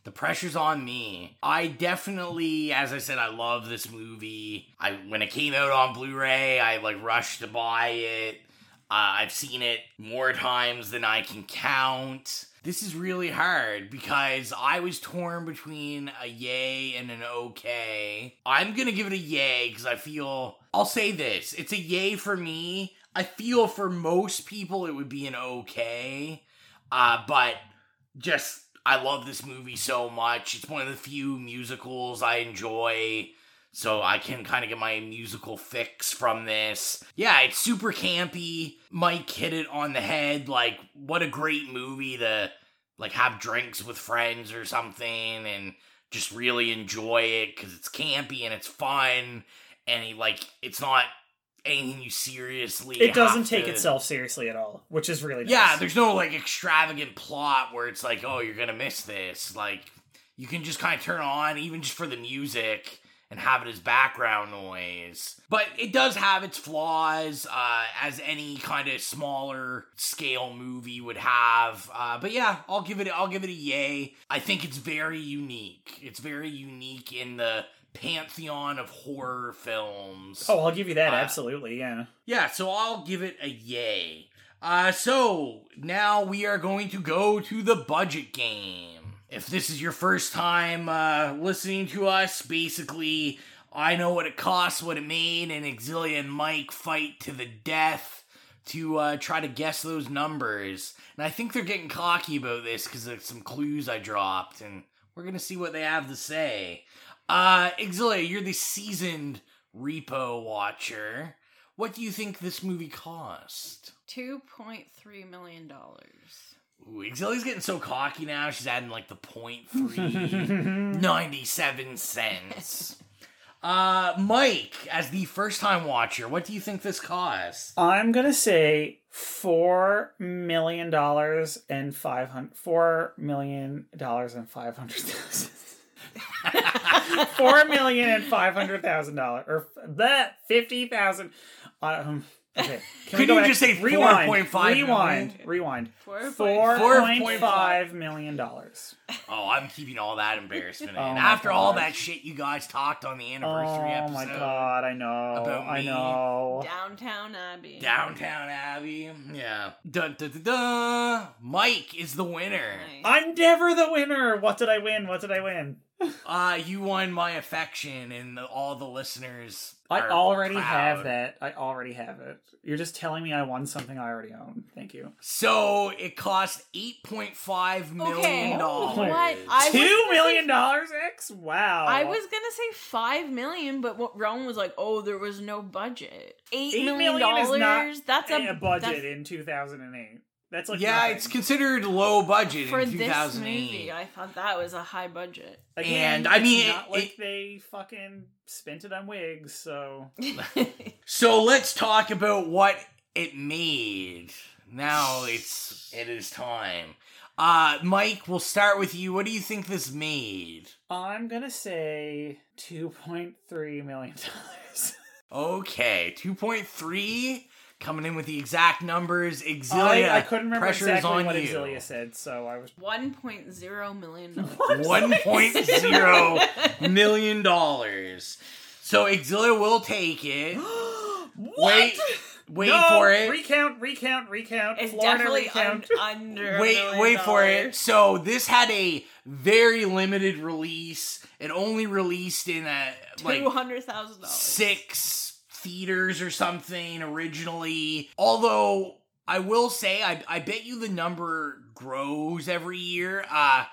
The pressure's on me. I definitely, as I said, I love this movie. I when it came out on Blu-ray, I like rushed to buy it. Uh, I've seen it more times than I can count. This is really hard because I was torn between a yay and an okay. I'm gonna give it a yay because I feel. I'll say this: it's a yay for me. I feel for most people it would be an okay, uh, but just I love this movie so much. It's one of the few musicals I enjoy. So I can kind of get my musical fix from this. Yeah, it's super campy. Mike hit it on the head. Like, what a great movie to like have drinks with friends or something and just really enjoy it because it's campy and it's fun and he like it's not anything you seriously. It doesn't take to- itself seriously at all, which is really nice. yeah, there's no like extravagant plot where it's like, oh, you're gonna miss this. Like, you can just kind of turn on, even just for the music, and have it as background noise. But it does have its flaws, uh, as any kind of smaller scale movie would have. Uh, but yeah, I'll give it. I'll give it a yay. I think it's very unique. It's very unique in the pantheon of horror films. Oh, I'll give you that. Uh, absolutely, yeah. Yeah, so I'll give it a yay. Uh, so now we are going to go to the budget game. If this is your first time uh, listening to us, basically, I know what it costs, what it made, and Exilia and Mike fight to the death to uh, try to guess those numbers. And I think they're getting cocky about this because of some clues I dropped, and we're gonna see what they have to say. Uh, Exilia, you're the seasoned repo watcher. What do you think this movie cost? Two point three million dollars. Ooh, Exilia's getting so cocky now. She's adding like the [LAUGHS] point three, 97 cents. Uh, Mike, as the first time watcher, what do you think this cost? I'm gonna say four million dollars and five hundred four million dollars and five hundred thousand. Four million and five hundred thousand dollars, or that fifty thousand. Um, okay, Can we Could go you back? just say rewind? 4.5 Rewind. million? Rewind. Four Four point- point five million dollars. Oh, I'm keeping all that embarrassment in. Oh my After all gosh. that shit you guys talked on the anniversary episode. Oh episode. my god! I know. About I me. know. Downton Abbey. Downton Abbey. Yeah. Dun, dun, dun, dun. Mike is the winner. I'm never the winner. What did I win? What did I win? Uh, you won my affection, and the, all the listeners. I already proud. have that. I already have it. You're just telling me I won something I already own. Thank you. So it cost eight point five million Okay, dollars. what? I was gonna say- dollars, X? Wow. I was gonna say five million, but what Rowan was like, "Oh, there was no budget. Eight $8 million. That's a a budget that's- in 2008. That's like yeah, nothing. it's considered low budget For in this 2008. movie, I thought that was a high budget. Again, and, I it's mean, not it- like it- they fucking spent it on wigs. So [LAUGHS] So let's talk about what it made. Now it's it is time. Uh Mike, we'll start with you. What do you think this made? I'm gonna say two point three million dollars. [LAUGHS] Okay, 2.3 coming in with the exact numbers. Exilia, I, I couldn't remember pressure's exactly on what you. Exilia said, so I was. 1.0 million dollars. [LAUGHS] One point zero million dollars. So Exilia will take it. [GASPS] Wait, wait No! for it. Recount, recount, recount. It's Florida definitely un- recount. under. a wait, million wait for it. dollars. So this had a very limited release. It only released in a like Two hundred thousand dollars. six theaters or something originally. Although I will say, I, I bet you the number grows every year. Uh,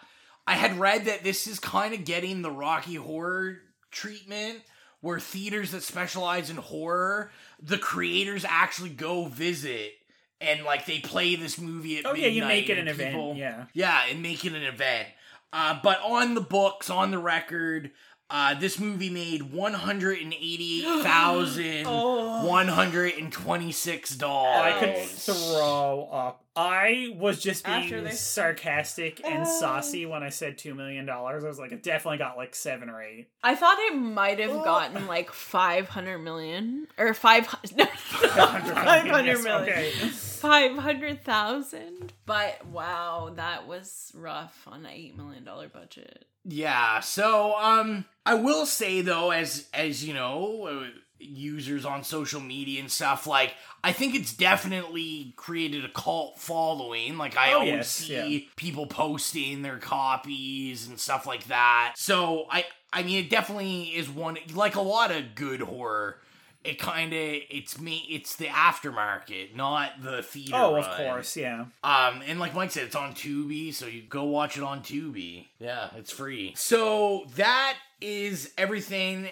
I had read that this is kind of getting the Rocky Horror treatment, where theaters that specialize in horror, the creators actually go visit. And like they play this movie at Oh, yeah, you make it an event, people- yeah. yeah, and make it an event. Uh, but on the books, on the record, uh, this movie made [GASPS] one hundred and eighty-eight thousand one hundred and twenty-six dollars. I could throw up. I was just After being they- sarcastic and saucy when I said two million dollars. I was like, it definitely got like seven or eight. I thought it might have gotten like 500 million or 500 [LAUGHS] no, 500 yes, million. okay. 500,000. But wow, that was rough on an 8 million dollar budget. Yeah, so um I will say though as as you know, uh, users on social media and stuff like I think it's definitely created a cult following. Like I Oh, always yes, see yeah. people posting their copies and stuff like that. So I I mean it definitely is one like a lot of good horror. It kind of it's me it's the aftermarket, not the theater. Oh, of run. course, yeah. Um, and like Mike said, it's on Tubi, so you go watch it on Tubi. Yeah, it's free. So that is everything.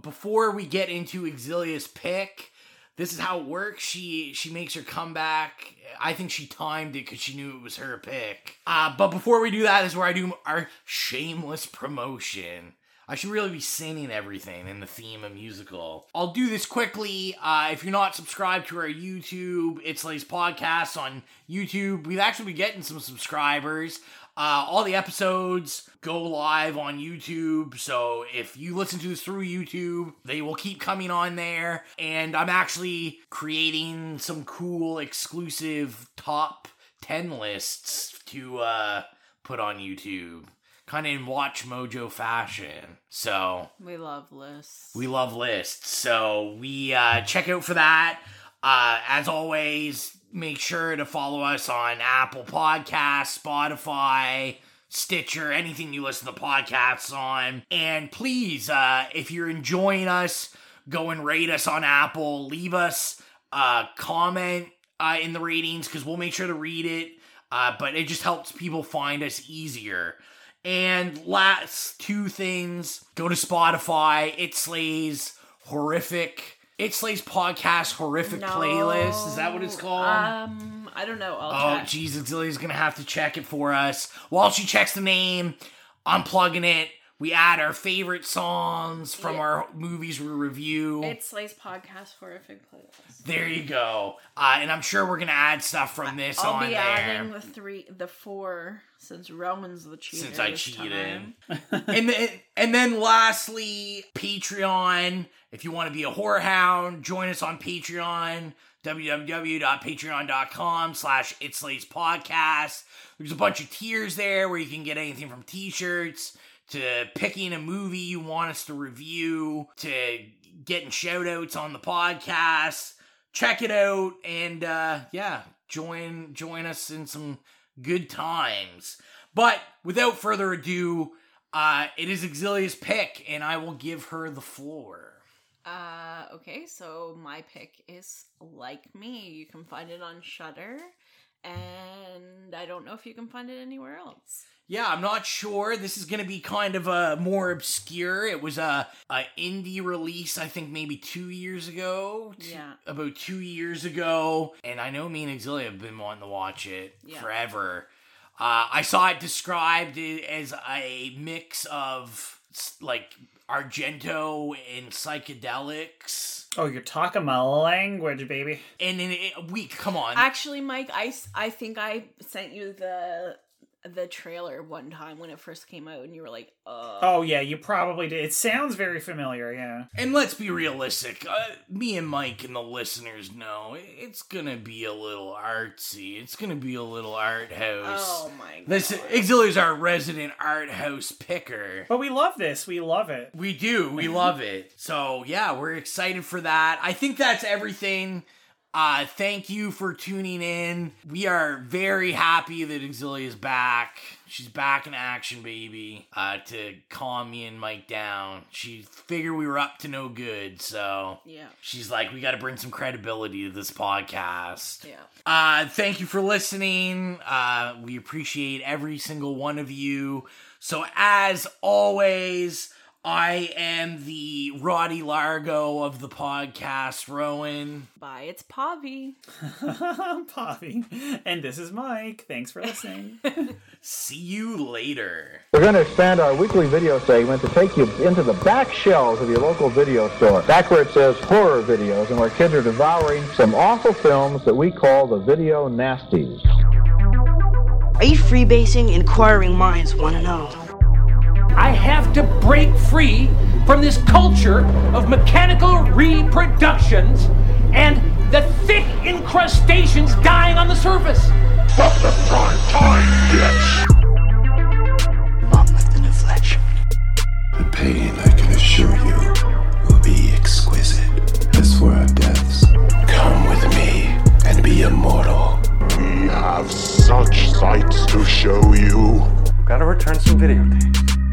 Before we get into Exilia's pick, this is how it works. She she makes her comeback. I think she timed it because she knew it was her pick. Uh, but before we do that, is where I do our shameless promotion. I should really be singing everything in the theme of musical. I'll do this quickly. Uh, if you're not subscribed to our YouTube, It's Lays podcast on YouTube, we've actually been getting some subscribers. Uh, all the episodes go live on YouTube, so if you listen to this through YouTube, they will keep coming on there. And I'm actually creating some cool exclusive top 10 lists to uh, put on YouTube kind of in WatchMojo fashion. So We love lists. we love lists. So we uh, check out for that. Uh, as always, make sure to follow us on Apple Podcasts, Spotify, Stitcher, anything you listen to podcasts on. And please, uh, if you're enjoying us, go and rate us on Apple. Leave us a comment uh, in the ratings because we'll make sure to read it. Uh, but it just helps people find us easier. And last two things go to Spotify. It slays horrific. It slays podcast horrific playlist. Is that what it's called? Um, I don't know. I'll Oh, check. jeez, Exilia's gonna have to check it for us. While she checks the name, I'm plugging it. We add our favorite songs from Yeah. our movies we review. It's Slay's podcast horrific playlist. there you go. Uh, and I'm sure we're gonna add stuff from this I'll on be there. adding the three, the four, since Roman's the cheater. since I cheated. and then and then lastly, Patreon. If you want to be a horror hound, join us on Patreon. www.patreon.com slash It's Lays Podcast. There's a bunch of tiers there where you can get anything from t-shirts to picking a movie you want us to review to getting shout outs on the podcast. Check it out and uh yeah, join join us in some good times. But without further ado, uh, it is Exilia's pick, and I will give her the floor. Uh, okay, so my pick is Like Me. You can find it on Shudder, and I don't know if you can find it anywhere else. Yeah, I'm not sure. This is going to be kind of a more obscure. It was a, a indie release, I think maybe two years ago. Two- Yeah. about two years ago, and I know me and Exilia have been wanting to watch it Yeah. forever. Uh, I saw it described as a mix of like Argento and psychedelics. Oh, you're talking my language, baby. And in a week, come on. Actually, Mike, I, I think I sent you the the trailer one time when it first came out, and you were like, "Uh." Oh yeah, you probably did. It sounds very familiar. Yeah. And let's be realistic. Uh, me and Mike and the listeners know it's gonna be a little artsy. It's gonna be a little art house. Oh my god This Exilia's our resident art house picker. But we love this. We love it. We do. We love it. [LAUGHS] So yeah, we're excited for that. I think that's everything. Uh, thank you for tuning in. We are very happy that Exilia is back. She's back in action, baby. Uh, to calm me and Mike down. She figured we were up to no good, so Yeah. she's like, we got to bring some credibility to this podcast. Yeah. Uh, thank you for listening. Uh, we appreciate every single one of you. So, as always, I am the Rotti Largo of the podcast, Rowan. Bye, it's Pavi. [LAUGHS] Poppy. And this is Mike. Thanks for listening. [LAUGHS] See you later. We're going to expand our weekly video segment to take you into the back shelves of your local video store, back where it says horror videos and where kids are devouring some awful films that we call the video nasties. Are you freebasing? Inquiring minds want to know. I have to break free from this culture of mechanical reproductions and the thick incrustations dying on the surface. From the prime time, bitch! Monmouth and Fletch. The pain, I can assure you, will be exquisite. As for our deaths, come with me and be immortal. We have such sights to show you. Gotta return some videotapes.